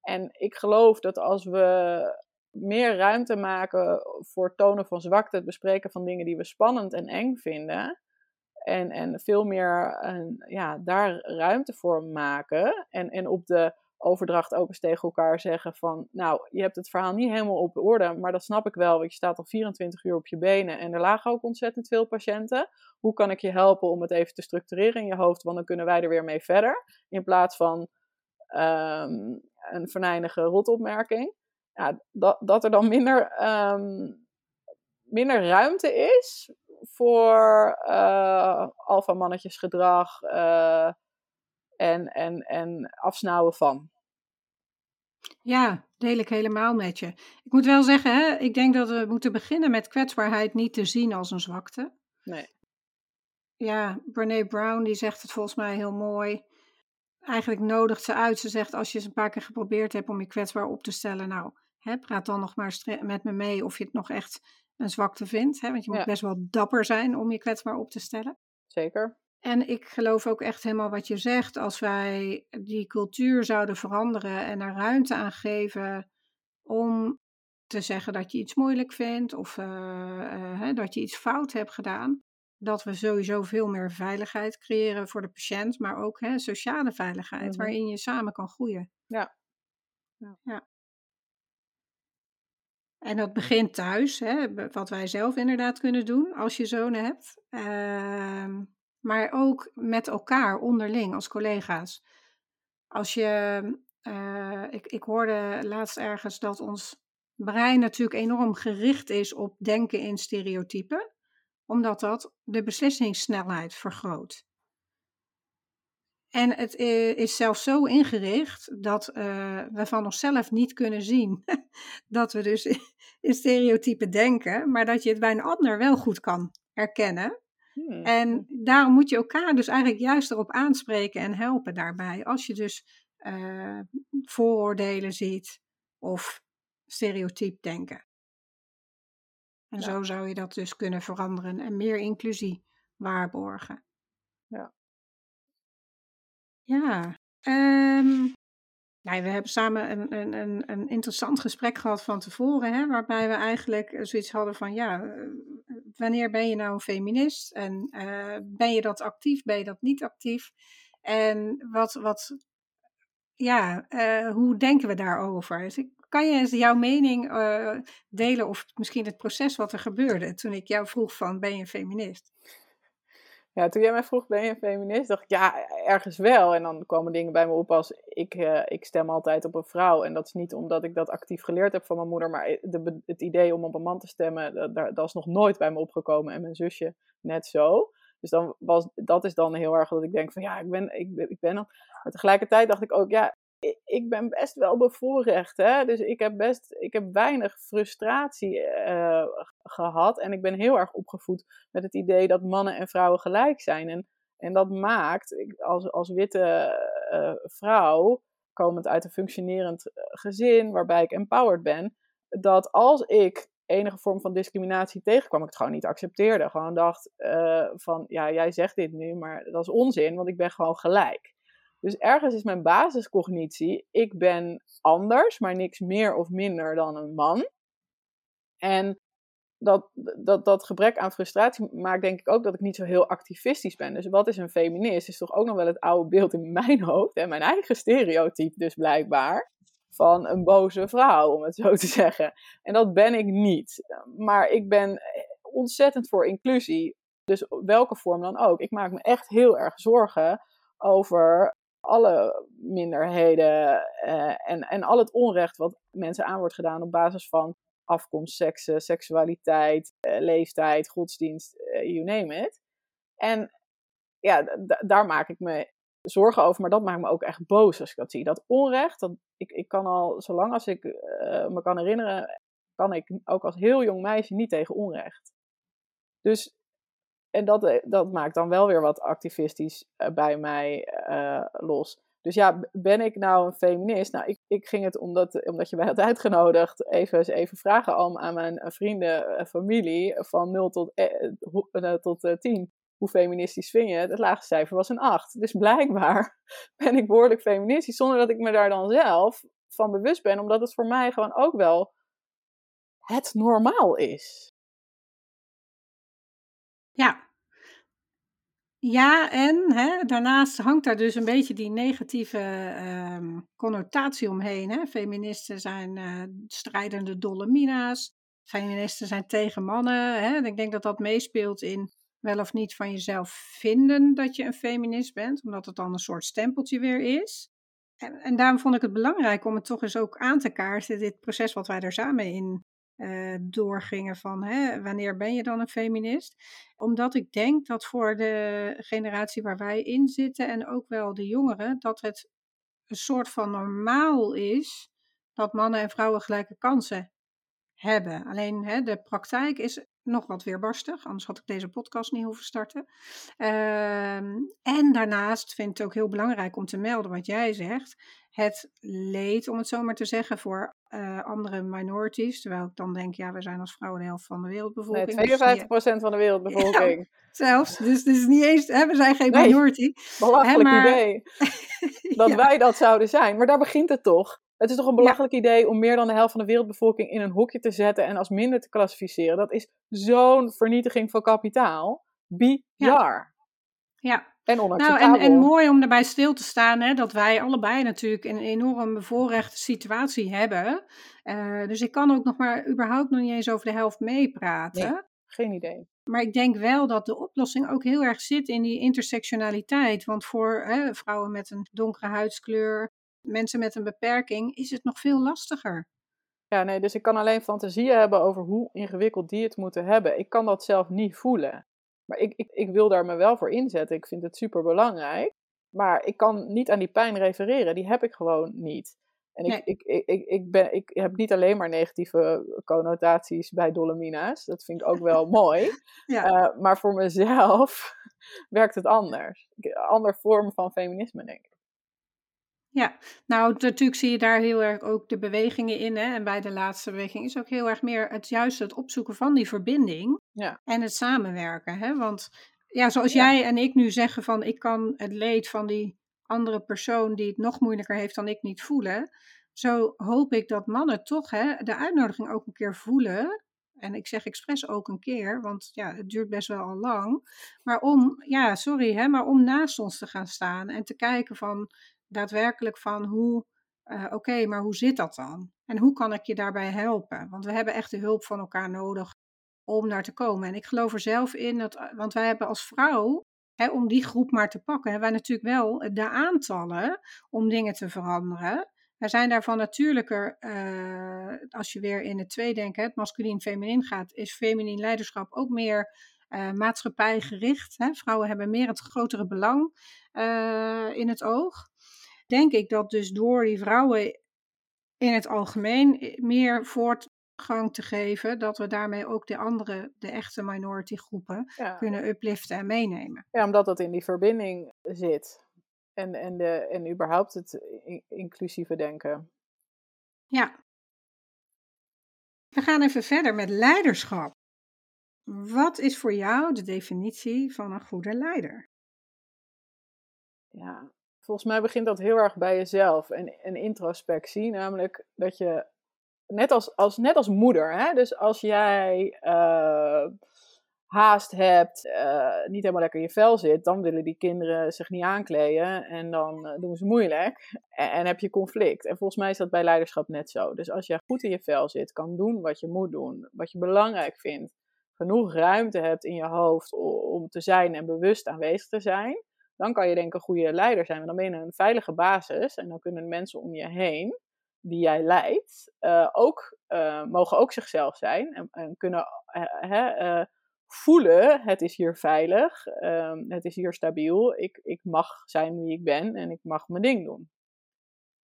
En ik geloof dat als we meer ruimte maken voor tonen van zwakte, het bespreken van dingen die we spannend en eng vinden. En, en veel meer ja, daar ruimte voor maken. En, en op de overdracht ook eens tegen elkaar zeggen van, nou, je hebt het verhaal niet helemaal op orde, maar dat snap ik wel, want je staat al 24 uur op je benen en er lagen ook ontzettend veel patiënten. Hoe kan ik je helpen om het even te structureren in je hoofd, want dan kunnen wij er weer mee verder, in plaats van um, een venijnige rotopmerking ja, dat, dat er dan minder, um, minder ruimte is voor uh, alfamannetjesgedrag uh, en, en, en afsnauwen van. Ja, deel ik helemaal met je. Ik moet wel zeggen, hè, ik denk dat we moeten beginnen met kwetsbaarheid niet te zien als een zwakte. Nee. Ja, Brene Brown die zegt het volgens mij heel mooi. Eigenlijk nodigt ze uit. Ze zegt als je eens een paar keer geprobeerd hebt om je kwetsbaar op te stellen, nou, Hè, praat dan nog maar met me mee of je het nog echt een zwakte vindt. Hè? Want je moet best wel dapper zijn om je kwetsbaar op te stellen. Zeker. En ik geloof ook echt helemaal wat je zegt. Als wij die cultuur zouden veranderen en er ruimte aan geven om te zeggen dat je iets moeilijk vindt of uh, uh, dat je iets fout hebt gedaan. Dat we sowieso veel meer veiligheid creëren voor de patiënt, maar ook hè, sociale veiligheid, mhm. waarin je samen kan groeien. Ja. ja. En dat begint thuis, hè, wat wij zelf inderdaad kunnen doen als je zonen hebt. Uh, maar ook met elkaar onderling als collega's. Als je, uh, ik, ik hoorde laatst ergens dat ons brein natuurlijk enorm gericht is op denken in stereotypen. omdat dat de beslissingssnelheid vergroot. En het eh, is zelfs zo ingericht dat uh, we van onszelf niet kunnen zien dat we dus in stereotypen denken, maar dat je het bij een ander wel goed kan herkennen. Hmm. En daarom moet je elkaar dus eigenlijk juist erop aanspreken en helpen daarbij. Als je dus uh, vooroordelen ziet of stereotyp denken. En zo zou je dat dus kunnen veranderen en meer inclusie waarborgen. Ja. Ja. Um, nou, we hebben samen een, een, een, interessant gesprek gehad van tevoren, hè, waarbij we eigenlijk zoiets hadden van, ja, eh, wanneer ben je nou een feminist? En uh, ben je dat actief, ben je dat niet actief? En wat, wat ja, hoe denken we daarover? Dus kan je eens jouw mening delen of misschien het proces wat er gebeurde toen ik jou vroeg van, ben je een feminist? Ja, toen jij mij vroeg, ben je feminist? dacht ik, ja, ergens wel. En dan komen dingen bij me op als, ik, uh, ik stem altijd op een vrouw. En dat is niet omdat ik dat actief geleerd heb van mijn moeder, maar de, het idee om op een man te stemmen, dat, dat is nog nooit bij me opgekomen. En mijn zusje net zo. Dus dan was, dat is dan heel erg dat ik denk van, ja, ik ben, ik, ik ben... Maar tegelijkertijd dacht ik ook, ja, ik ben best wel bevoorrecht. Hè? Dus ik heb best ik heb weinig frustratie uh, gehad. En ik ben heel erg opgevoed met het idee dat mannen en vrouwen gelijk zijn. En, en dat maakt, als, als witte uh, vrouw, komend uit een functionerend eh, gezin, waarbij ik empowered ben, dat als ik enige vorm van discriminatie tegenkwam, ik het gewoon niet accepteerde. Gewoon dacht van, ja, jij zegt dit nu, maar dat is onzin, want ik ben gewoon gelijk. Dus ergens is mijn basiscognitie, ik ben anders, maar niks meer of minder dan een man. En dat, dat, dat gebrek aan frustratie maakt denk ik ook dat ik niet zo heel activistisch ben. Dus wat is een feminist? Is toch ook nog wel het oude beeld in mijn hoofd, en mijn eigen stereotype dus blijkbaar, van een boze vrouw, om het zo te zeggen. En dat ben ik niet. Maar ik ben ontzettend voor inclusie, dus welke vorm dan ook. Ik maak me echt heel erg zorgen over alle minderheden uh, en, en al het onrecht wat mensen aan wordt gedaan op basis van afkomst, seksen, seksualiteit, uh, leeftijd, godsdienst, uh, you name it. En ja, daar maak ik me zorgen over, maar dat maakt me ook echt boos als ik dat zie. Dat onrecht, dat, ik, ik kan al, zolang als ik me kan herinneren, kan ik ook als heel jong meisje niet tegen onrecht. Dus en dat, eh, dat maakt dan wel weer wat activistisch eh, bij mij uh, los. Dus ja, ben ik nou een feminist? Nou, ik, ik ging het, omdat, omdat je mij had uitgenodigd, even, even vragen aan, aan mijn vrienden en familie van 0 tot, eh, tot 10. Hoe feministisch vind je? Het laagste cijfer was een 8. Dus blijkbaar ben ik behoorlijk feministisch, zonder dat ik me daar dan zelf van bewust ben, omdat het voor mij gewoon ook wel het normaal is. Ja. Ja, en hè, daarnaast hangt daar dus een beetje die negatieve ehm, connotatie omheen. Hè. Feministen zijn uh, strijdende dolomina's. Feministen zijn tegen mannen. Hè. Ik denk dat dat meespeelt in wel of niet van jezelf vinden dat je een feminist bent, omdat het dan een soort stempeltje weer is. En, en daarom vond ik het belangrijk om het toch eens ook aan te kaarten, dit proces wat wij er samen in uh, doorgingen van hè, wanneer ben je dan een feminist? Omdat ik denk dat voor de generatie waar wij in zitten en ook wel de jongeren, dat het een soort van normaal is dat mannen en vrouwen gelijke kansen hebben. Alleen hè, de praktijk is nog wat weerbarstig, anders had ik deze podcast niet hoeven starten. Ehm, en daarnaast vind ik het ook heel belangrijk om te melden wat jij zegt. Het leed, om het zo maar te zeggen, voor uh, andere minorities. Terwijl ik dan denk, ja, we zijn als vrouwen de helft van de wereldbevolking. Nee, 52% dus van de wereldbevolking. zelfs, dus, dus niet eens, hè, we zijn geen nee, minority. Belachelijk maar... idee. Dat ja. wij dat zouden zijn. Maar daar begint het toch. Het is toch een belachelijk ja. idee om meer dan de helft van de wereldbevolking in een hokje te zetten en als minder te klassificeren. Dat is zo'n vernietiging van kapitaal. Bizar. Ja. En onacceptabel. Nou, en, en mooi om erbij stil te staan hè, dat wij allebei natuurlijk een enorm bevoorrechte situatie hebben. Uh, dus ik kan ook nog maar überhaupt nog niet eens over de helft meepraten. Nee, geen idee. Maar ik denk wel dat de oplossing ook heel erg zit in die intersectionaliteit. Want voor hè, vrouwen met een donkere huidskleur, mensen met een beperking, is het nog veel lastiger. Ja, nee, dus ik kan alleen fantasieën hebben over hoe ingewikkeld die het moeten hebben. Ik kan dat zelf niet voelen. Maar ik, ik, ik wil daar me wel voor inzetten. Ik vind het super belangrijk. Maar ik kan niet aan die pijn refereren. Die heb ik gewoon niet. En ik, ik, ik, ik, ik, ben, ik heb niet alleen maar negatieve connotaties bij Dolomina's. Dat vind ik ook wel mooi. Ja. Uh, maar voor mezelf werkt het anders. Ander vorm van feminisme, denk ik. Ja, nou natuurlijk zie je daar heel erg ook de bewegingen in. Hè? En bij de laatste beweging is ook heel erg meer het juist het opzoeken van die verbinding. Ja. En het samenwerken. Hè? Want ja, zoals jij en ik nu zeggen van ik kan het leed van die andere persoon die het nog moeilijker heeft dan ik niet voelen. Zo hoop ik dat mannen toch hè, de uitnodiging ook een keer voelen. En ik zeg expres ook een keer, want ja, het duurt best wel al lang. Maar om, ja, sorry, hè, maar om naast ons te gaan staan en te kijken van daadwerkelijk van hoe, uh, oké, maar hoe zit dat dan? En hoe kan ik je daarbij helpen? Want we hebben echt de hulp van elkaar nodig om daar te komen. En ik geloof er zelf in, dat, eh, want wij hebben als vrouw, hè, om die groep maar te pakken, hebben wij natuurlijk wel de aantallen om dingen te veranderen. Wij zijn daarvan natuurlijker, uh, als je weer in het tweedenken, het masculien-feminin gaat, is feminien leiderschap ook meer uh, maatschappijgericht. Hè? Vrouwen hebben meer het grotere belang in het oog. Denk ik dat dus door die vrouwen in het algemeen meer voortgang te geven, dat we daarmee ook de andere, de echte minority groepen, kunnen upliften en meenemen. Ja, omdat dat in die verbinding zit. En, en, de, en überhaupt het inclusieve denken. Ja. We gaan even verder met leiderschap. Wat is voor jou de definitie van een goede leider? Ja, volgens mij begint dat heel erg bij jezelf en, en introspectie. Namelijk dat je, net als, als, net als moeder, hè? dus als jij uh, haast hebt, uh, niet helemaal lekker in je vel zit, dan willen die kinderen zich niet aankleden en dan uh, doen ze moeilijk en, heb je conflict. En volgens mij is dat bij leiderschap net zo. Dus als je goed in je vel zit, kan doen wat je moet doen, wat je belangrijk vindt, genoeg ruimte hebt in je hoofd om te zijn en bewust aanwezig te zijn, dan kan je denk ik een goede leider zijn. Want dan ben je een veilige basis en dan kunnen mensen om je heen die jij leidt uh, ook, uh, mogen ook zichzelf zijn en, en kunnen uh, voelen, het is hier veilig, um, het is hier stabiel, ik, ik mag zijn wie ik ben en ik mag mijn ding doen.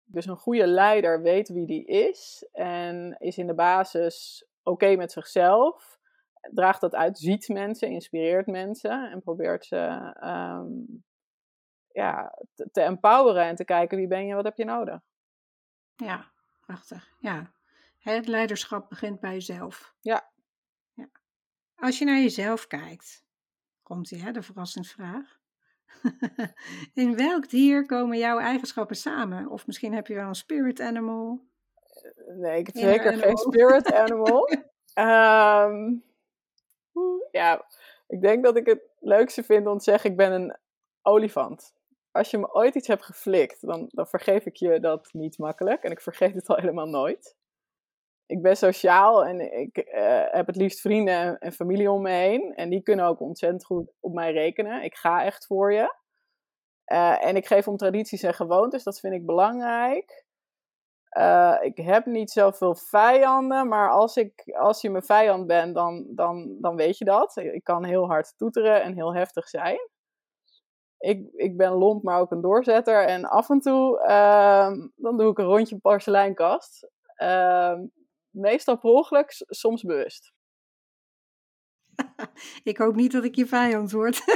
Dus een goede leider weet wie die is en is in de basis oké met zichzelf draagt dat uit, ziet mensen, inspireert mensen en probeert ze um, ja, te, te, empoweren en te kijken wie ben je, wat heb je nodig. Ja, prachtig. Ja. Het leiderschap begint bij jezelf. Ja. ja. Als je naar jezelf kijkt, komt hier de verrassingsvraag. In welk dier komen jouw eigenschappen samen? Of misschien heb je wel een spirit animal? Nee, ik heb zeker geen spirit animal. um, ja, ik denk dat ik het leukste vind om te zeggen: ik ben een olifant. Als je me ooit iets hebt geflikt, dan, dan vergeef ik je dat niet makkelijk. En ik vergeet het al helemaal nooit. Ik ben sociaal en ik uh, heb het liefst vrienden en, familie om me heen. En die kunnen ook ontzettend goed op mij rekenen. Ik ga echt voor je. Uh, en ik geef om tradities en gewoontes, dat vind ik belangrijk. Uh, ik heb niet zoveel vijanden, maar als, ik, als je mijn vijand bent, dan, dan, dan weet je dat. Ik kan heel hard toeteren en heel heftig zijn. Ik, ik ben lomp, maar ook een doorzetter. En af en toe uh, dan doe ik een rondje porseleinkast. Uh, meestal per ongeluk, soms bewust. ik hoop niet dat ik je vijand word.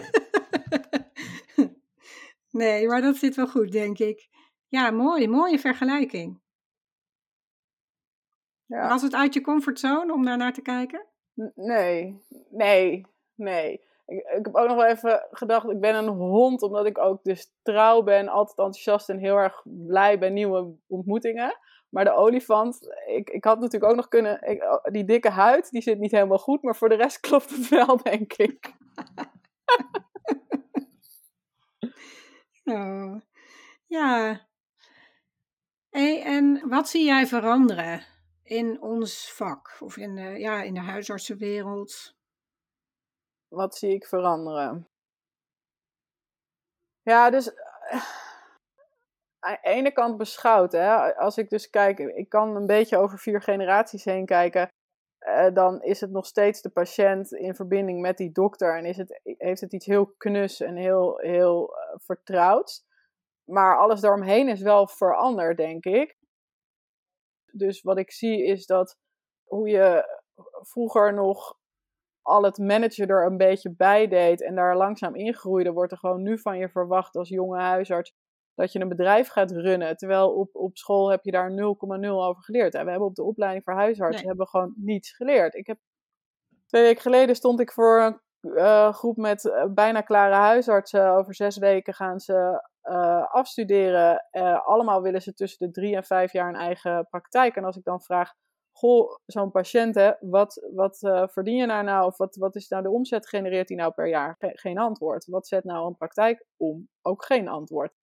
nee, maar dat zit wel goed, denk ik. Ja, mooi, mooie vergelijking. Ja. Was het uit je comfortzone om daar naar te kijken? Nee, nee, nee. Ik, ik, heb ook nog wel even gedacht, ik ben een hond, omdat ik ook dus trouw ben, altijd enthousiast en heel erg blij bij nieuwe ontmoetingen. Maar de olifant, ik, ik had natuurlijk ook nog kunnen, oh, die dikke huid, die zit niet helemaal goed, maar voor de rest klopt het wel, denk ik. oh. Ja. En wat zie jij veranderen in ons vak of in de, ja, in de huisartsenwereld? Wat zie ik veranderen? Ja, dus aan de ene kant beschouwd, hè, als ik dus kijk, ik kan een beetje over vier generaties heen kijken. Uh, dan is het nog steeds de patiënt in verbinding met die dokter. En is het, heeft het iets heel knus en heel, heel uh, vertrouwds. Maar alles daaromheen is wel veranderd, denk ik. Dus wat ik zie is dat hoe je vroeger nog al het managen er een beetje bij deed en daar langzaam ingroeide, wordt er gewoon nu van je verwacht als jonge huisarts dat je een bedrijf gaat runnen. Terwijl op, op school heb je daar 0,0 over geleerd. En we hebben op de opleiding voor huisartsen hebben gewoon niets geleerd. Ik heb, twee weken geleden stond ik voor een uh, groep met uh, bijna klare huisartsen. Over zes weken gaan ze uh, afstuderen. allemaal willen ze tussen de drie en vijf jaar een eigen praktijk. En als ik dan vraag, goh, zo'n patiënt, hè, wat, wat verdien je nou nou? Of wat, wat is nou de omzet genereert die nou per jaar? Ge geen antwoord. Wat zet nou een praktijk om? Ook geen antwoord.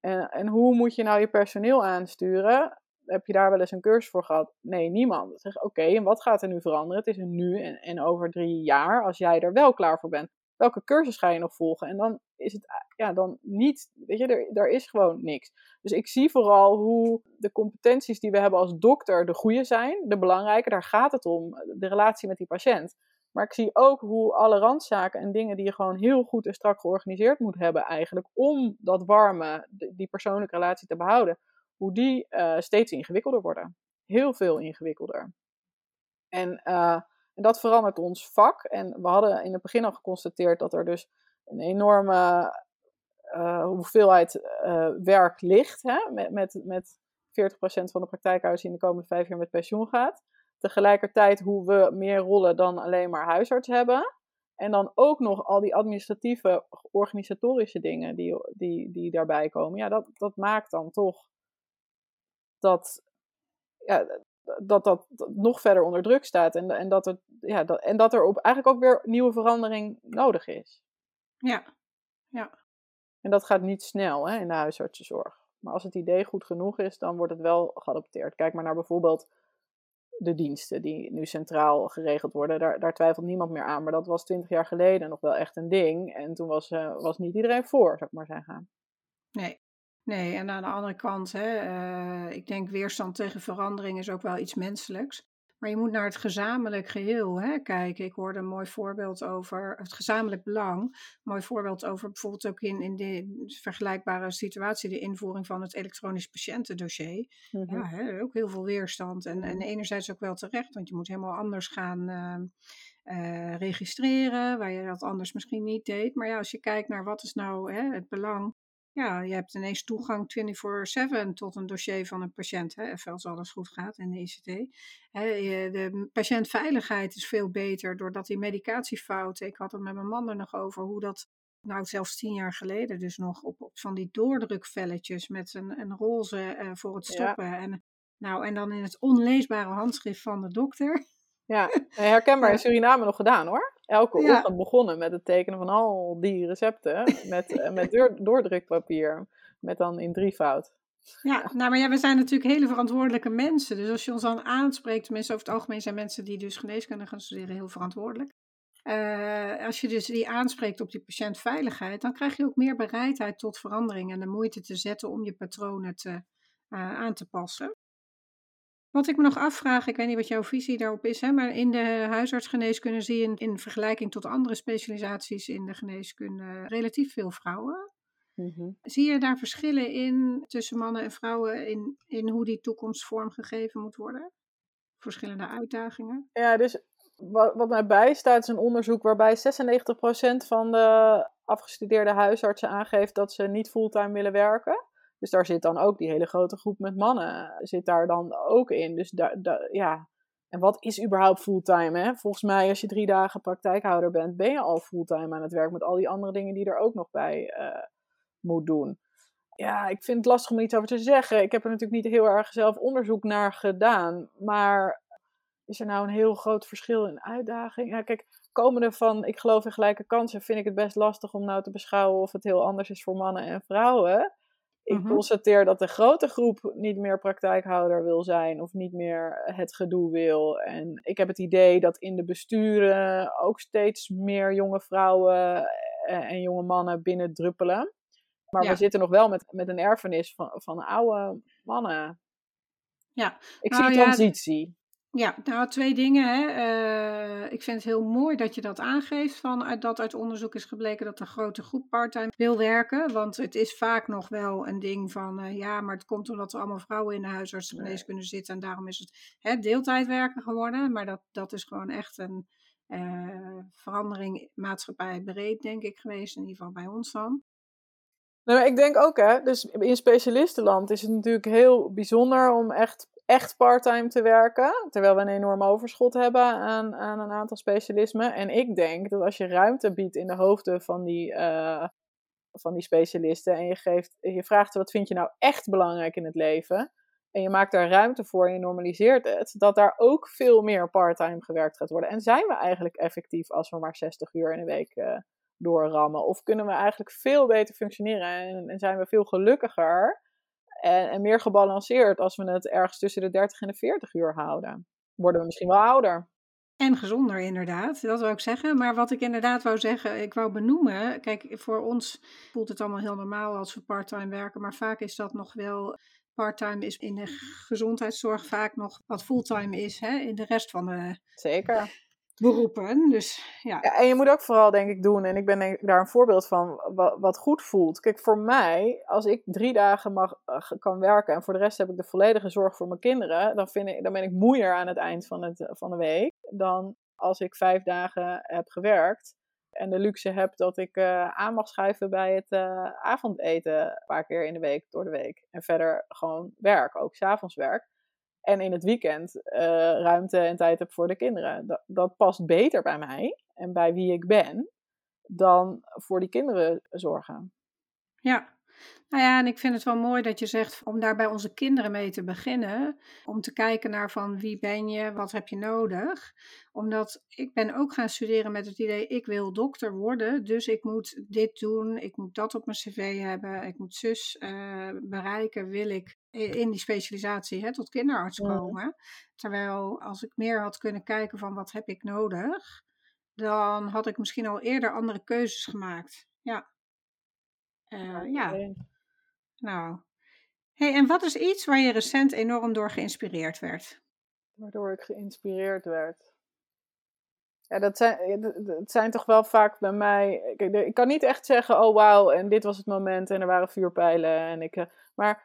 En, en hoe moet je nou je personeel aansturen? Heb je daar wel eens een cursus voor gehad? Nee, niemand. Zeg, oké, en wat gaat er nu veranderen? Het is nu en, en over drie jaar, als jij er wel klaar voor bent. Welke cursus ga je nog volgen? En dan is het ja, dan niet, weet je, er, er is gewoon niks. Dus ik zie vooral hoe de competenties die we hebben als dokter de goede zijn, de belangrijke, daar gaat het om, de relatie met die patiënt. Maar ik zie ook hoe alle randzaken en dingen die je gewoon heel goed en strak georganiseerd moet hebben, eigenlijk om dat warme, die persoonlijke relatie te behouden, hoe die uh, steeds ingewikkelder worden. Heel veel ingewikkelder. En, uh, en dat verandert ons vak. En we hadden in het begin al geconstateerd dat er dus een enorme uh, hoeveelheid werk ligt. Hè? Met, met, met 40% van de praktijkhuizen die in de komende vijf jaar met pensioen gaat. Tegelijkertijd hoe we meer rollen dan alleen maar huisarts hebben. En dan ook nog al die administratieve, organisatorische dingen die, die, die daarbij komen. Ja, dat, dat maakt dan toch dat, ja, dat, dat, nog verder onder druk staat. En, en, dat, er, ja, dat, en dat er op eigenlijk ook weer nieuwe verandering nodig is. Ja, ja. En dat gaat niet snel hè, in de huisartsenzorg. Maar als het idee goed genoeg is, dan wordt het wel geadopteerd. Kijk maar naar bijvoorbeeld de diensten die nu centraal geregeld worden. Daar, daar twijfelt niemand meer aan. Maar dat was twintig jaar geleden nog wel echt een ding. En toen was, uh, was niet iedereen voor, zou ik maar zeggen. Nee. Nee, en aan de andere kant, hè, uh, ik denk weerstand tegen verandering is ook wel iets menselijks. Maar je moet naar het gezamenlijk geheel hè, kijken. Ik hoorde een mooi voorbeeld over het gezamenlijk belang. Een mooi voorbeeld over bijvoorbeeld ook in, in de vergelijkbare situatie, de invoering van het elektronisch patiëntendossier. Mm Ja, hè, ook heel veel weerstand. En, en enerzijds ook wel terecht, want je moet helemaal anders gaan. Uh, uh, registreren, waar je dat anders misschien niet deed. Maar ja, als je kijkt naar wat is nou hè, het belang ja, je hebt ineens toegang 24/7 tot een dossier van een patiënt, hè, even als alles goed gaat in de ICT. Hè, de patiëntveiligheid is veel beter doordat die medicatiefouten, ik had het met mijn man er nog over, hoe dat nou zelfs tien jaar geleden dus nog op, op van die doordrukvelletjes met een, een roze uh, voor het stoppen. En, nou, en dan in het onleesbare handschrift van de dokter. Ja, herkenbaar in Suriname nog gedaan hoor. Elke ochtend begonnen met het tekenen van al die recepten met, eh, met doordrukpapier. Met dan in drievoud. Ja, nou maar ja, we zijn natuurlijk hele verantwoordelijke mensen. Dus als je ons dan aanspreekt, tenminste over het algemeen zijn mensen die dus geneeskunde gaan studeren heel verantwoordelijk. Uh, als je dus die aanspreekt op die patiëntveiligheid, dan krijg je ook meer bereidheid tot verandering en de moeite te zetten om je patronen te, uh, aan te passen. Wat ik me nog afvraag, ik weet niet wat jouw visie daarop is, hè, maar in de huisartsgeneeskunde zie je in, in vergelijking tot andere specialisaties in de geneeskunde relatief veel vrouwen. Mm-hmm. Zie je daar verschillen in tussen mannen en vrouwen in, in hoe die toekomst vormgegeven moet worden? Verschillende uitdagingen? Ja, dus wat, wat mij bijstaat is een onderzoek waarbij 96% van de afgestudeerde huisartsen aangeeft dat ze niet fulltime willen werken. Dus daar zit dan ook die hele grote groep met mannen, zit daar dan ook in. Dus daar, ja. En wat is überhaupt fulltime? Hè? Volgens mij, als je drie dagen praktijkhouder bent, ben je al fulltime aan het werk met al die andere dingen die er ook nog bij uh, moet doen. Ja, ik vind het lastig om er iets over te zeggen. Ik heb er natuurlijk niet heel erg zelf onderzoek naar gedaan. Maar is er nou een heel groot verschil in uitdaging? Ja, kijk, komende van ik geloof in gelijke kansen vind ik het best lastig om nou te beschouwen of het heel anders is voor mannen en vrouwen. Ik mhm. constateer dat de grote groep niet meer praktijkhouder wil zijn of niet meer het gedoe wil. En ik heb het idee dat in de besturen ook steeds meer jonge vrouwen eh, en jonge mannen binnen druppelen. Maar Ja. we zitten nog wel met, met een erfenis van, van oude mannen. Ja. Ik Nou zie ja, transitie. Ja, nou twee dingen. Hè. Eh, ik vind het heel mooi dat je dat aangeeft. Van, dat uit onderzoek is gebleken dat een grote groep parttime wil werken. Want het is vaak nog wel een ding van, eh, ja, maar het komt omdat er allemaal vrouwen in de huisartsengeneeskunde zitten. En daarom is het hè, deeltijdwerken geworden. Maar dat, dat is gewoon echt een eh, verandering maatschappij breed, denk ik, geweest. In ieder geval bij ons dan. Nou, maar ik denk ook, hè, dus in specialistenland is het natuurlijk heel bijzonder om echt, echt parttime te werken. Terwijl we een enorm overschot hebben aan, aan een aantal specialismen. En ik denk dat als je ruimte biedt in de hoofden van die, eh, van die specialisten en je, geeft, je vraagt wat vind je nou echt belangrijk in het leven. En je maakt daar ruimte voor en je normaliseert het. Dat daar ook veel meer parttime gewerkt gaat worden. En zijn we eigenlijk effectief als we maar 60 uur in de week eh, doorrammen? Of kunnen we eigenlijk veel beter functioneren en, en zijn we veel gelukkiger en, en meer gebalanceerd als we het ergens tussen de 30 en de 40 uur houden? Worden we misschien wel ouder? En gezonder, inderdaad. Dat wil ik zeggen. Maar wat ik inderdaad wou zeggen, ik wou benoemen. Kijk, voor ons voelt het allemaal heel normaal als we parttime werken. Maar vaak is dat nog wel. Parttime is in de gezondheidszorg vaak nog wat fulltime is hè, in de rest van de Zeker. Beroepen. Dus ja. En je moet ook vooral, denk ik, doen, en ik ben denk ik daar een voorbeeld van, wat, wat goed voelt. Kijk, voor mij, als ik drie dagen mag, eh, kan werken en voor de rest heb ik de volledige zorg voor mijn kinderen, dan, vind ik, dan ben ik moeier aan het eind van, het, van de week dan als ik vijf dagen heb gewerkt. En de luxe heb dat ik eh, aan mag schuiven bij het eh, avondeten een paar keer in de week, door de week. En verder gewoon werk, ook s'avonds werk. En in het weekend eh, ruimte en tijd heb voor de kinderen. Dat, dat past beter bij mij en bij wie ik ben dan voor die kinderen zorgen. Ja. Nou ja, en ik vind het wel mooi dat je zegt om daar bij onze kinderen mee te beginnen. Om te kijken naar van wie ben je, wat heb je nodig. Omdat ik ben ook gaan studeren met het idee, ik wil dokter worden. Dus ik moet dit doen, ik moet dat op mijn cv hebben. Ik moet zus eh, bereiken, wil ik in die specialisatie hè, tot kinderarts komen. Terwijl als ik meer had kunnen kijken van wat heb ik nodig. Dan had ik misschien al eerder andere keuzes gemaakt. Ja. Eh, ja, nou. Hey, en wat is iets waar je recent enorm door geïnspireerd werd? Waardoor ik geïnspireerd werd. Ja, dat zijn, het zijn toch wel vaak bij mij. Kijk, ik kan niet echt zeggen, oh wauw, en dit was het moment en er waren vuurpijlen. En ik, eh, maar eh,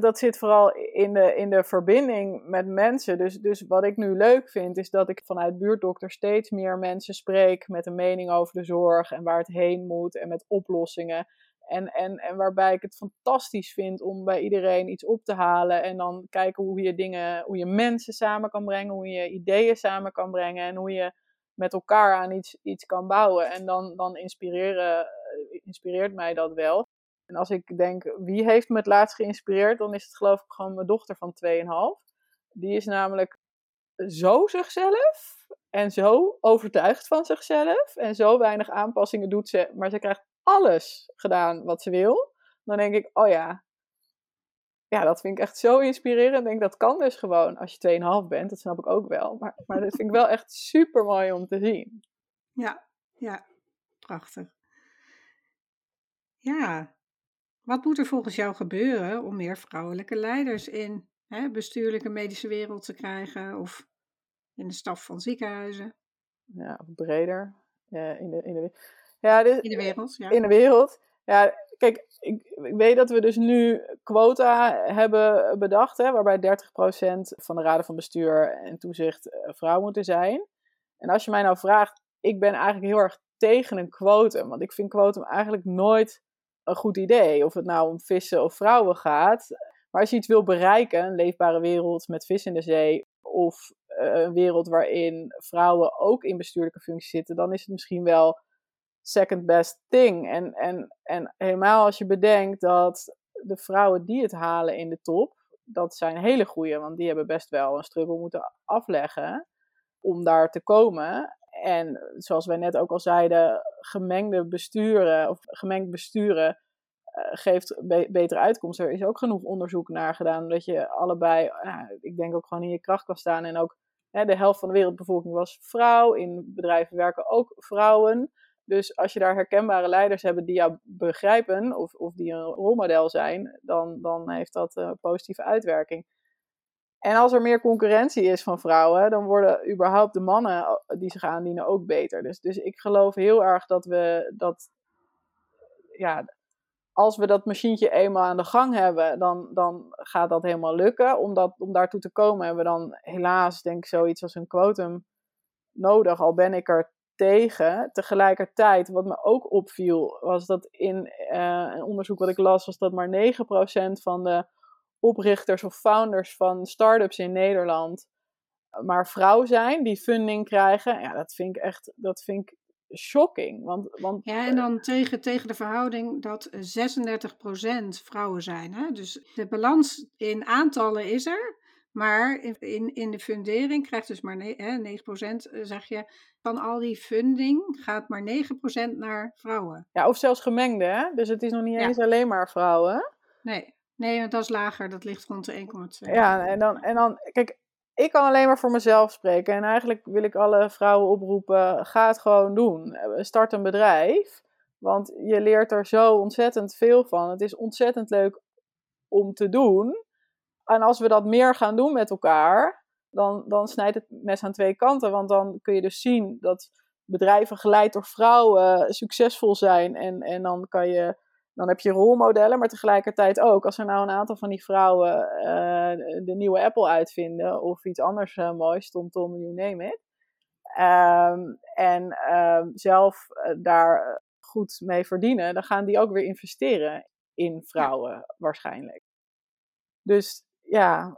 dat zit vooral in de, in de verbinding met mensen. Dus, dus wat ik nu leuk vind, is dat ik vanuit buurtdokter steeds meer mensen spreek met een mening over de zorg en waar het heen moet en met oplossingen. En, en, en waarbij ik het fantastisch vind om bij iedereen iets op te halen. En dan kijken hoe je dingen, hoe je mensen samen kan brengen, hoe je ideeën samen kan brengen. En hoe je met elkaar aan iets, iets kan bouwen. En dan, dan inspireren, eh, inspireert mij dat wel. En als ik denk, wie heeft me het laatst geïnspireerd, dan is het geloof ik gewoon mijn dochter van 2,5. Die is namelijk zo zichzelf en zo overtuigd van zichzelf en zo weinig aanpassingen doet ze, maar ze krijgt alles gedaan wat ze wil. Dan denk ik, oh ja, ja, dat vind ik echt zo inspirerend. Ik denk, dat kan dus gewoon als je 2,5 bent, dat snap ik ook wel. Maar, maar dat vind ik wel echt super mooi om te zien. Ja, ja, prachtig. Ja, wat moet er volgens jou gebeuren om meer vrouwelijke leiders in hè, bestuurlijke medische wereld te krijgen of in de staf van ziekenhuizen Ja, breder. Ja, in de, in de, ja, dit, in de wereld? Ja. in de wereld. Ja, kijk, ik, ik weet dat we dus nu quota hebben bedacht, hè, waarbij 30% van de raden van bestuur en toezicht eh, vrouw moeten zijn. En als je mij nou vraagt, ik ben eigenlijk heel erg tegen een quotum, want ik vind quotum eigenlijk nooit een goed idee. Of het nou om vissen of vrouwen gaat. Maar als je iets wil bereiken, een leefbare wereld met vis in de zee, of eh, een wereld waarin vrouwen ook in bestuurlijke functies zitten, dan is het misschien wel second best thing. En, en, en helemaal als je bedenkt dat de vrouwen die het halen in de top, dat zijn hele goeie, want die hebben best wel een struggle moeten afleggen om daar te komen. En zoals wij net ook al zeiden, gemengde besturen of gemengd besturen uh, geeft be betere uitkomsten. Er is ook genoeg onderzoek naar gedaan, dat je allebei, nou, ik denk ook gewoon in je kracht kan staan. En ook de helft van de wereldbevolking was vrouw. In bedrijven werken ook vrouwen. Dus als je daar herkenbare leiders hebt die jou begrijpen of, of die een rolmodel zijn, dan, dan heeft dat een positieve uitwerking. En als er meer concurrentie is van vrouwen, dan worden überhaupt de mannen die zich aandienen ook beter. Dus, dus ik geloof heel erg dat we dat, ja, als we dat machientje eenmaal aan de gang hebben, dan, dan gaat dat helemaal lukken. Om, dat, om daartoe te komen hebben we dan helaas, denk ik, zoiets als een quotum nodig. Al ben ik er tegen. Tegelijkertijd, wat me ook opviel, was dat in uh, een onderzoek wat ik las, was dat maar 9% van de oprichters of founders van start-ups in Nederland maar vrouw zijn die funding krijgen. Ja, dat vind ik echt, dat vind ik shocking. Want, want, ja, en dan tegen, tegen de verhouding dat 36% vrouwen zijn. Hè? Dus de balans in aantallen is er. Maar in, in de fundering krijgt dus maar hè, 9%, eh, zeg je, van al die funding gaat maar 9% naar vrouwen. Ja, of zelfs gemengde, hè? Dus het is nog niet eens alleen maar vrouwen. Nee, nee, want dat is lager, dat ligt rond de 1,2. Ja, en dan, en dan, kijk, ik kan alleen maar voor mezelf spreken. En eigenlijk wil ik alle vrouwen oproepen: ga het gewoon doen. Start een bedrijf. Want je leert er zo ontzettend veel van. Het is ontzettend leuk om te doen. En als we dat meer gaan doen met elkaar, dan, dan snijdt het mes aan twee kanten. Want dan kun je dus zien dat bedrijven geleid door vrouwen succesvol zijn. En, en dan kan je dan heb je rolmodellen, maar tegelijkertijd ook, als er nou een aantal van die vrouwen uh, de nieuwe Apple uitvinden of iets anders uh, moois, Tom Tom, you name it. Um, en um, zelf uh, daar goed mee verdienen, dan gaan die ook weer investeren in vrouwen waarschijnlijk. Dus ja, eh,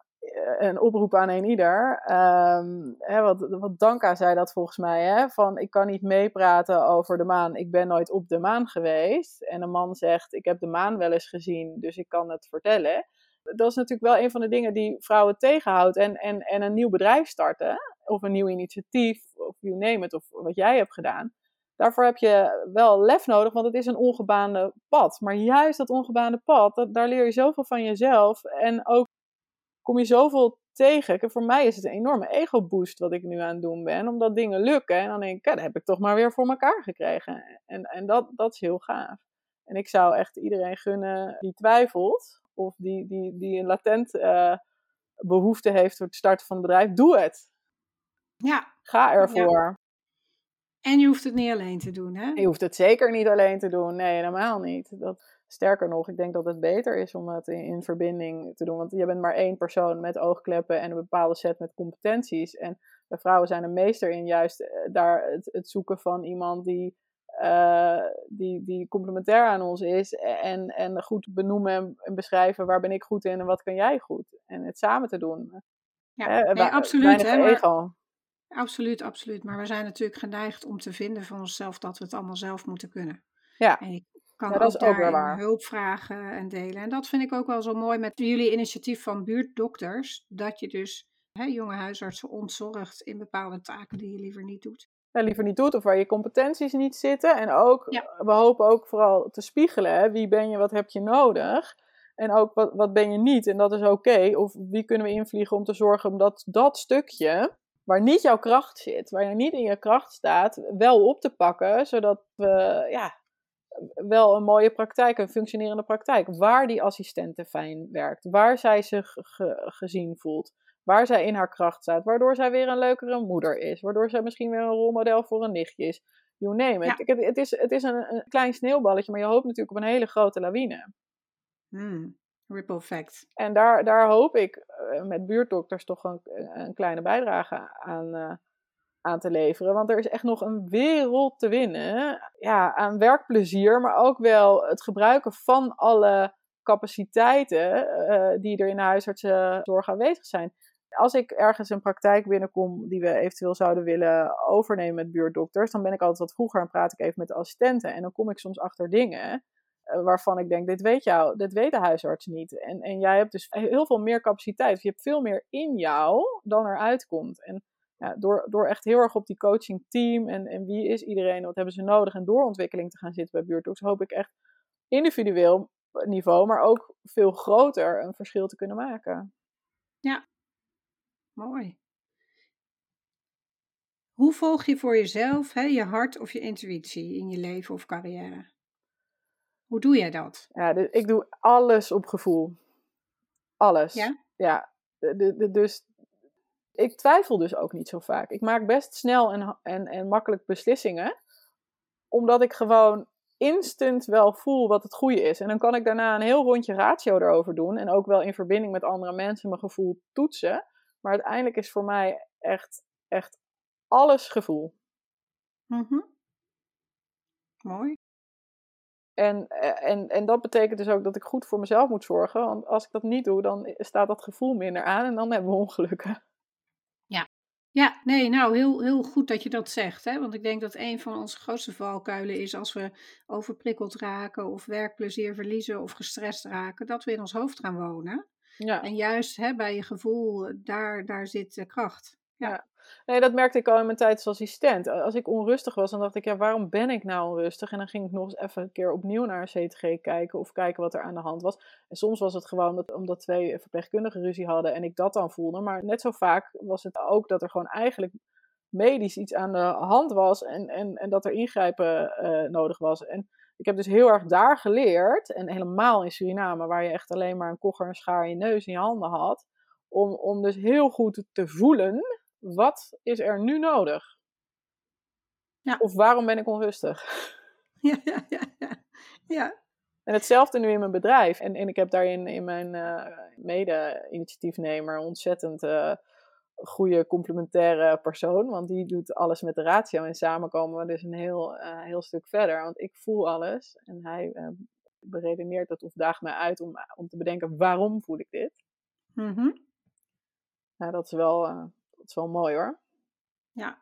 een oproep aan een ieder. Um, hè, wat, wat Danka zei dat volgens mij, hè, van ik kan niet meepraten over de maan, ik ben nooit op de maan geweest. En een man zegt, ik heb de maan wel eens gezien, dus ik kan het vertellen. Dat is natuurlijk wel een van de dingen die vrouwen tegenhoudt. En, en, en een nieuw bedrijf starten, of een nieuw initiatief, of you name it, of wat jij hebt gedaan. Daarvoor heb je wel lef nodig, want het is een ongebaande pad. Maar juist dat ongebaande pad, daar leer je zoveel van jezelf. En ook kom je zoveel tegen. voor mij is het een enorme ego-boost wat ik nu aan het doen ben, omdat dingen lukken. En dan denk ik, ja, dat heb ik toch maar weer voor elkaar gekregen. En, en dat, dat is heel gaaf. En ik zou echt iedereen gunnen die twijfelt, of die, die, die een latent uh, behoefte heeft voor het starten van een bedrijf, doe het. Ja. Ga ervoor. En je hoeft het niet alleen te doen, hè? Je hoeft het zeker niet alleen te doen. Nee, helemaal niet. Dat, Sterker nog, ik denk dat het beter is om het in, verbinding te doen. Want je bent maar één persoon met oogkleppen en een bepaalde set met competenties. En de vrouwen zijn er meester in juist eh, daar het, het zoeken van iemand die, uh, die, die complementair aan ons is. En, en goed benoemen en beschrijven waar ben ik goed in en wat kan jij goed. En het samen te doen. Ja, nee, absoluut. Hè, maar, absoluut, absoluut. Maar we zijn natuurlijk geneigd om te vinden van onszelf dat we het allemaal zelf moeten kunnen. Ja kan dat ook, is ook waar. hulp vragen en delen. En dat vind ik ook wel zo mooi met jullie initiatief van buurtdokters. Dat je dus hè, jonge huisartsen ontzorgt in bepaalde taken die je liever niet doet. Ja, liever niet doet of waar je competenties niet zitten. En ook, we hopen ook vooral te spiegelen. Hè, wie ben je, wat heb je nodig? En ook wat, wat ben je niet en dat is oké. Of wie kunnen we invliegen om te zorgen dat dat stukje waar niet jouw kracht zit, waar je niet in je kracht staat, wel op te pakken. Zodat we ja, wel een mooie praktijk, een functionerende praktijk. Waar die assistente fijn werkt, waar zij zich gezien voelt, waar zij in haar kracht staat, waardoor zij weer een leukere moeder is, waardoor zij misschien weer een rolmodel voor een nichtje is. You name it. Het, het, is, het is een, een, klein sneeuwballetje, maar je hoopt natuurlijk op een hele grote lawine. Hmm. Ripple effect. En daar, daar hoop ik eh, met buurtdokters toch een, een kleine bijdrage aan, uh, aan te leveren. Want er is echt nog een wereld te winnen ja, aan werkplezier, maar ook wel het gebruiken van alle capaciteiten uh, die er in de huisartsenzorg aanwezig zijn. Als ik ergens een praktijk binnenkom die we eventueel zouden willen overnemen met buurtdokters, dan ben ik altijd wat vroeger en praat ik even met de assistenten. En dan kom ik soms achter dingen uh, waarvan ik denk, dit weet jou, dit weet de huisarts niet. En, en jij hebt dus heel veel meer capaciteit. Je hebt veel meer in jou dan eruit komt. En ja, door, door echt heel erg op die coaching team en, en wie is iedereen, wat hebben ze nodig en doorontwikkeling te gaan zitten bij buurtdoeks, hoop ik echt individueel niveau, maar ook veel groter een verschil te kunnen maken. Ja, mooi. Hoe volg je voor jezelf hè, je hart of je intuïtie in je leven of carrière? Hoe doe jij dat? Ja, dus ik doe alles op gevoel. Alles. Ja? Ja. De, de, dus ik twijfel dus ook niet zo vaak. Ik maak best snel en, en, en makkelijk beslissingen. Omdat ik gewoon instant wel voel wat het goede is. En dan kan ik daarna een heel rondje ratio erover doen. En ook wel in verbinding met andere mensen mijn gevoel toetsen. Maar uiteindelijk is voor mij echt, echt alles gevoel. Mhm. Mooi. En, en, en dat betekent dus ook dat ik goed voor mezelf moet zorgen. Want als ik dat niet doe, dan staat dat gevoel minder aan en dan hebben we ongelukken. Ja, nee, nou heel, heel goed dat je dat zegt. Hè? Want ik denk dat een van onze grootste valkuilen is als we overprikkeld raken of werkplezier verliezen of gestrest raken, dat we in ons hoofd gaan wonen. Ja. En juist hè, bij je gevoel, daar, daar zit de kracht. Ja. Nee, dat merkte ik al in mijn tijd als assistent. Als ik onrustig was, dan dacht ik, ja, waarom ben ik nou onrustig? En dan ging ik nog eens even een keer opnieuw naar een CTG kijken of kijken wat er aan de hand was. En soms was het gewoon dat, omdat twee verpleegkundigen ruzie hadden en ik dat dan voelde. Maar net zo vaak was het ook dat er gewoon eigenlijk medisch iets aan de hand was en, en, en dat er ingrijpen uh, nodig was. En ik heb dus heel erg daar geleerd, en helemaal in Suriname, waar je echt alleen maar een kogger, een schaar je neus in je handen had, om, om dus heel goed te voelen wat is er nu nodig? Ja. Of waarom ben ik onrustig? Ja, ja, ja, ja. ja. En hetzelfde nu in mijn bedrijf. En, en ik heb daarin in mijn uh, mede-initiatiefnemer ontzettend uh, goede complementaire persoon. Want die doet alles met de ratio. En samen komen we dus een heel, uh, heel stuk verder. Want ik voel alles. En hij beredeneert dat of daagt mij uit om, om te bedenken waarom voel ik dit. Mm -hmm. Nou, dat is wel is wel mooi hoor. Ja.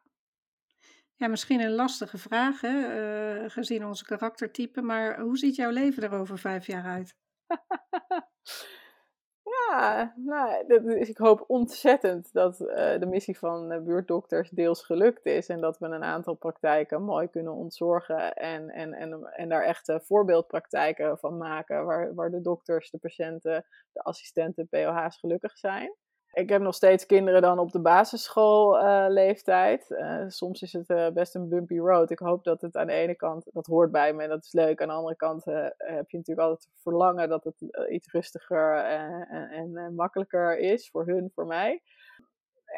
Ja, misschien een lastige vraag, hè, uh, gezien onze karaktertype, maar hoe ziet jouw leven er over vijf jaar uit? ja, nou, dus ik hoop ontzettend dat uh, de missie van uh, buurtdokters deels gelukt is en dat we een aantal praktijken mooi kunnen ontzorgen en, en, en, en daar echte voorbeeldpraktijken van maken, waar, waar de dokters, de patiënten, de assistenten, POH's gelukkig zijn ik heb nog steeds kinderen dan op de basisschoolleeftijd. Uh, soms is het uh, best een bumpy road. Ik hoop dat het aan de ene kant, dat hoort bij me en dat is leuk. Aan de andere kant heb je natuurlijk altijd verlangen dat het iets rustiger en, en makkelijker is voor hun, voor mij.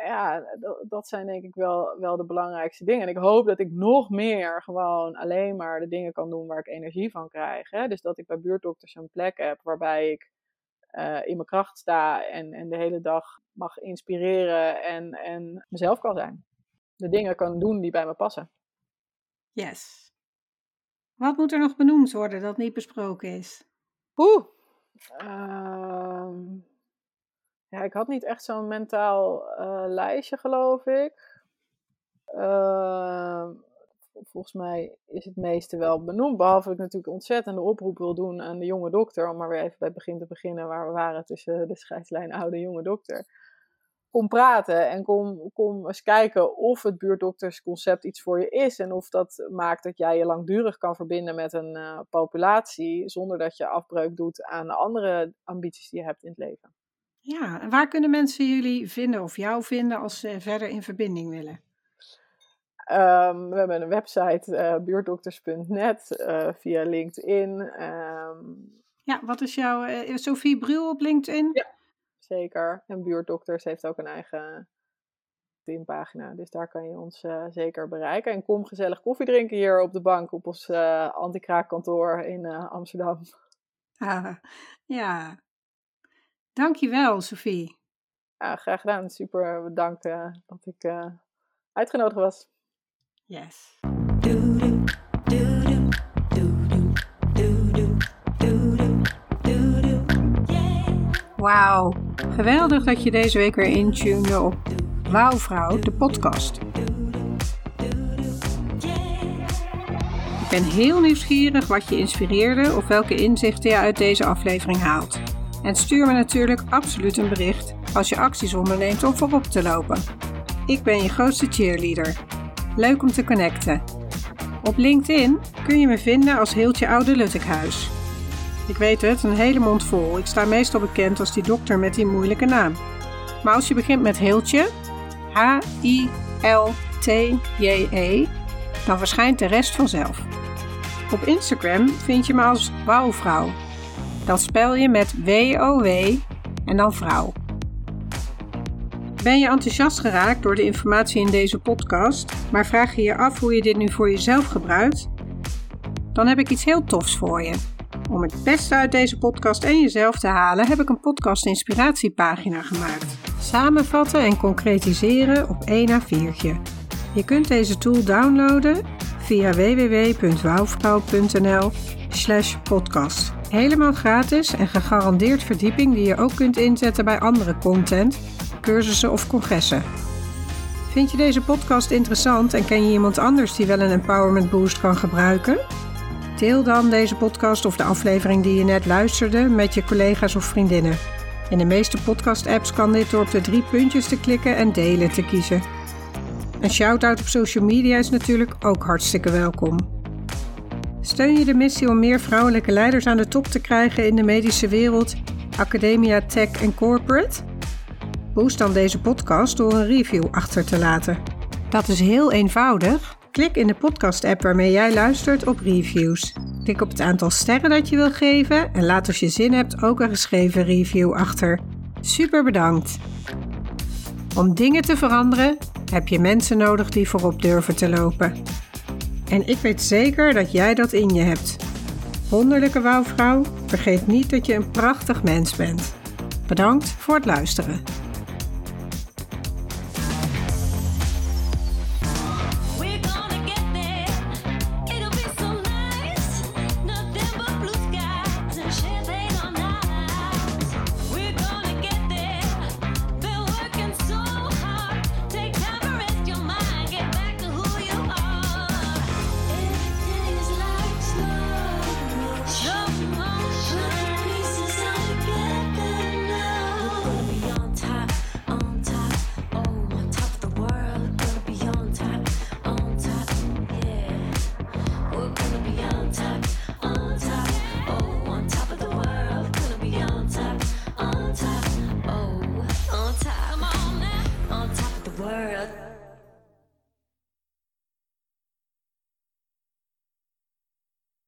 Ja, dat zijn denk ik wel, wel de belangrijkste dingen. En ik hoop dat ik nog meer gewoon alleen maar de dingen kan doen waar ik energie van krijg. Dus dat ik bij buurtdokters een plek heb waarbij ik uh, in mijn kracht sta en, en de hele dag mag inspireren en, en mezelf kan zijn. De dingen kan doen die bij me passen. Yes. Wat moet er nog benoemd worden dat niet besproken is? Oeh. Uh, ja, ik had niet echt zo'n mentaal uh, lijstje, geloof ik. Uh, volgens mij is het meeste wel benoemd. Behalve ik natuurlijk ontzettende oproep wil doen aan de jonge dokter. Om maar weer even bij het begin te beginnen waar we waren tussen de scheidslijn oude en jonge dokter. Kom praten en kom, kom eens kijken of het buurtdoktersconcept iets voor je is. En of dat maakt dat jij je langdurig kan verbinden met een uh, populatie. Zonder dat je afbreuk doet aan de andere ambities die je hebt in het leven. Ja, en waar kunnen mensen jullie vinden of jou vinden als ze verder in verbinding willen? Um, we hebben een website, uh, buurtdokters.net, uh, via LinkedIn. Um, ja, wat is jouw, uh, Sophie Brul op LinkedIn? Ja, zeker. En Buurtdokters heeft ook een eigen LinkedIn-pagina, dus daar kan je ons zeker bereiken. En kom gezellig koffie drinken hier op de bank op ons anti-kraakkantoor in Amsterdam. Ah, ja, dankjewel Sophie. Ja, graag gedaan. Super bedankt dat ik uitgenodigd was. Yes. Wauw, geweldig dat je deze week weer intune op Wauwvrouw, de podcast. Ik ben heel nieuwsgierig wat je inspireerde of welke inzichten je uit deze aflevering haalt. En stuur me natuurlijk absoluut een bericht als je acties onderneemt om voorop te lopen. Ik ben je grootste cheerleader. Leuk om te connecten. Op LinkedIn kun je me vinden als Heeltje Oude Luttekhuis. Ik weet het, een hele mond vol. Ik sta meestal bekend als die dokter met die moeilijke naam. Maar als je begint met Heeltje, H-I-L-T-J-E, dan verschijnt de rest vanzelf. Op Instagram vind je me als Wouwvrouw. Dat spel je met W-O-W en dan vrouw. Ben je enthousiast geraakt door de informatie in deze podcast, maar vraag je je af hoe je dit nu voor jezelf gebruikt? Dan heb ik iets heel tofs voor je. Om het beste uit deze podcast en jezelf te halen, heb ik een podcast inspiratiepagina gemaakt. Samenvatten en concretiseren op 1 A4'tje. Je kunt deze tool downloaden via www.wouwvrouw.nl slash podcast. Helemaal gratis en gegarandeerd verdieping die je ook kunt inzetten bij andere content, cursussen of congressen. Vind je deze podcast interessant en ken je iemand anders die wel een empowerment boost kan gebruiken? Deel dan deze podcast of de aflevering die je net luisterde met je collega's of vriendinnen. In de meeste podcast-apps kan dit door op de drie puntjes te klikken en delen te kiezen. Een shout-out op social media is natuurlijk ook hartstikke welkom. Steun je de missie om meer vrouwelijke leiders aan de top te krijgen in de medische wereld, academia, tech en corporate? Dan deze podcast door een review achter te laten. Dat is heel eenvoudig. Klik in de podcast-app waarmee jij luistert op reviews. Klik op het aantal sterren dat je wil geven en laat als je zin hebt ook een geschreven review achter. Super bedankt! Om dingen te veranderen heb je mensen nodig die voorop durven te lopen. En ik weet zeker dat jij dat in je hebt. Wonderlijke wouwvrouw, vergeet niet dat je een prachtig mens bent. Bedankt voor het luisteren.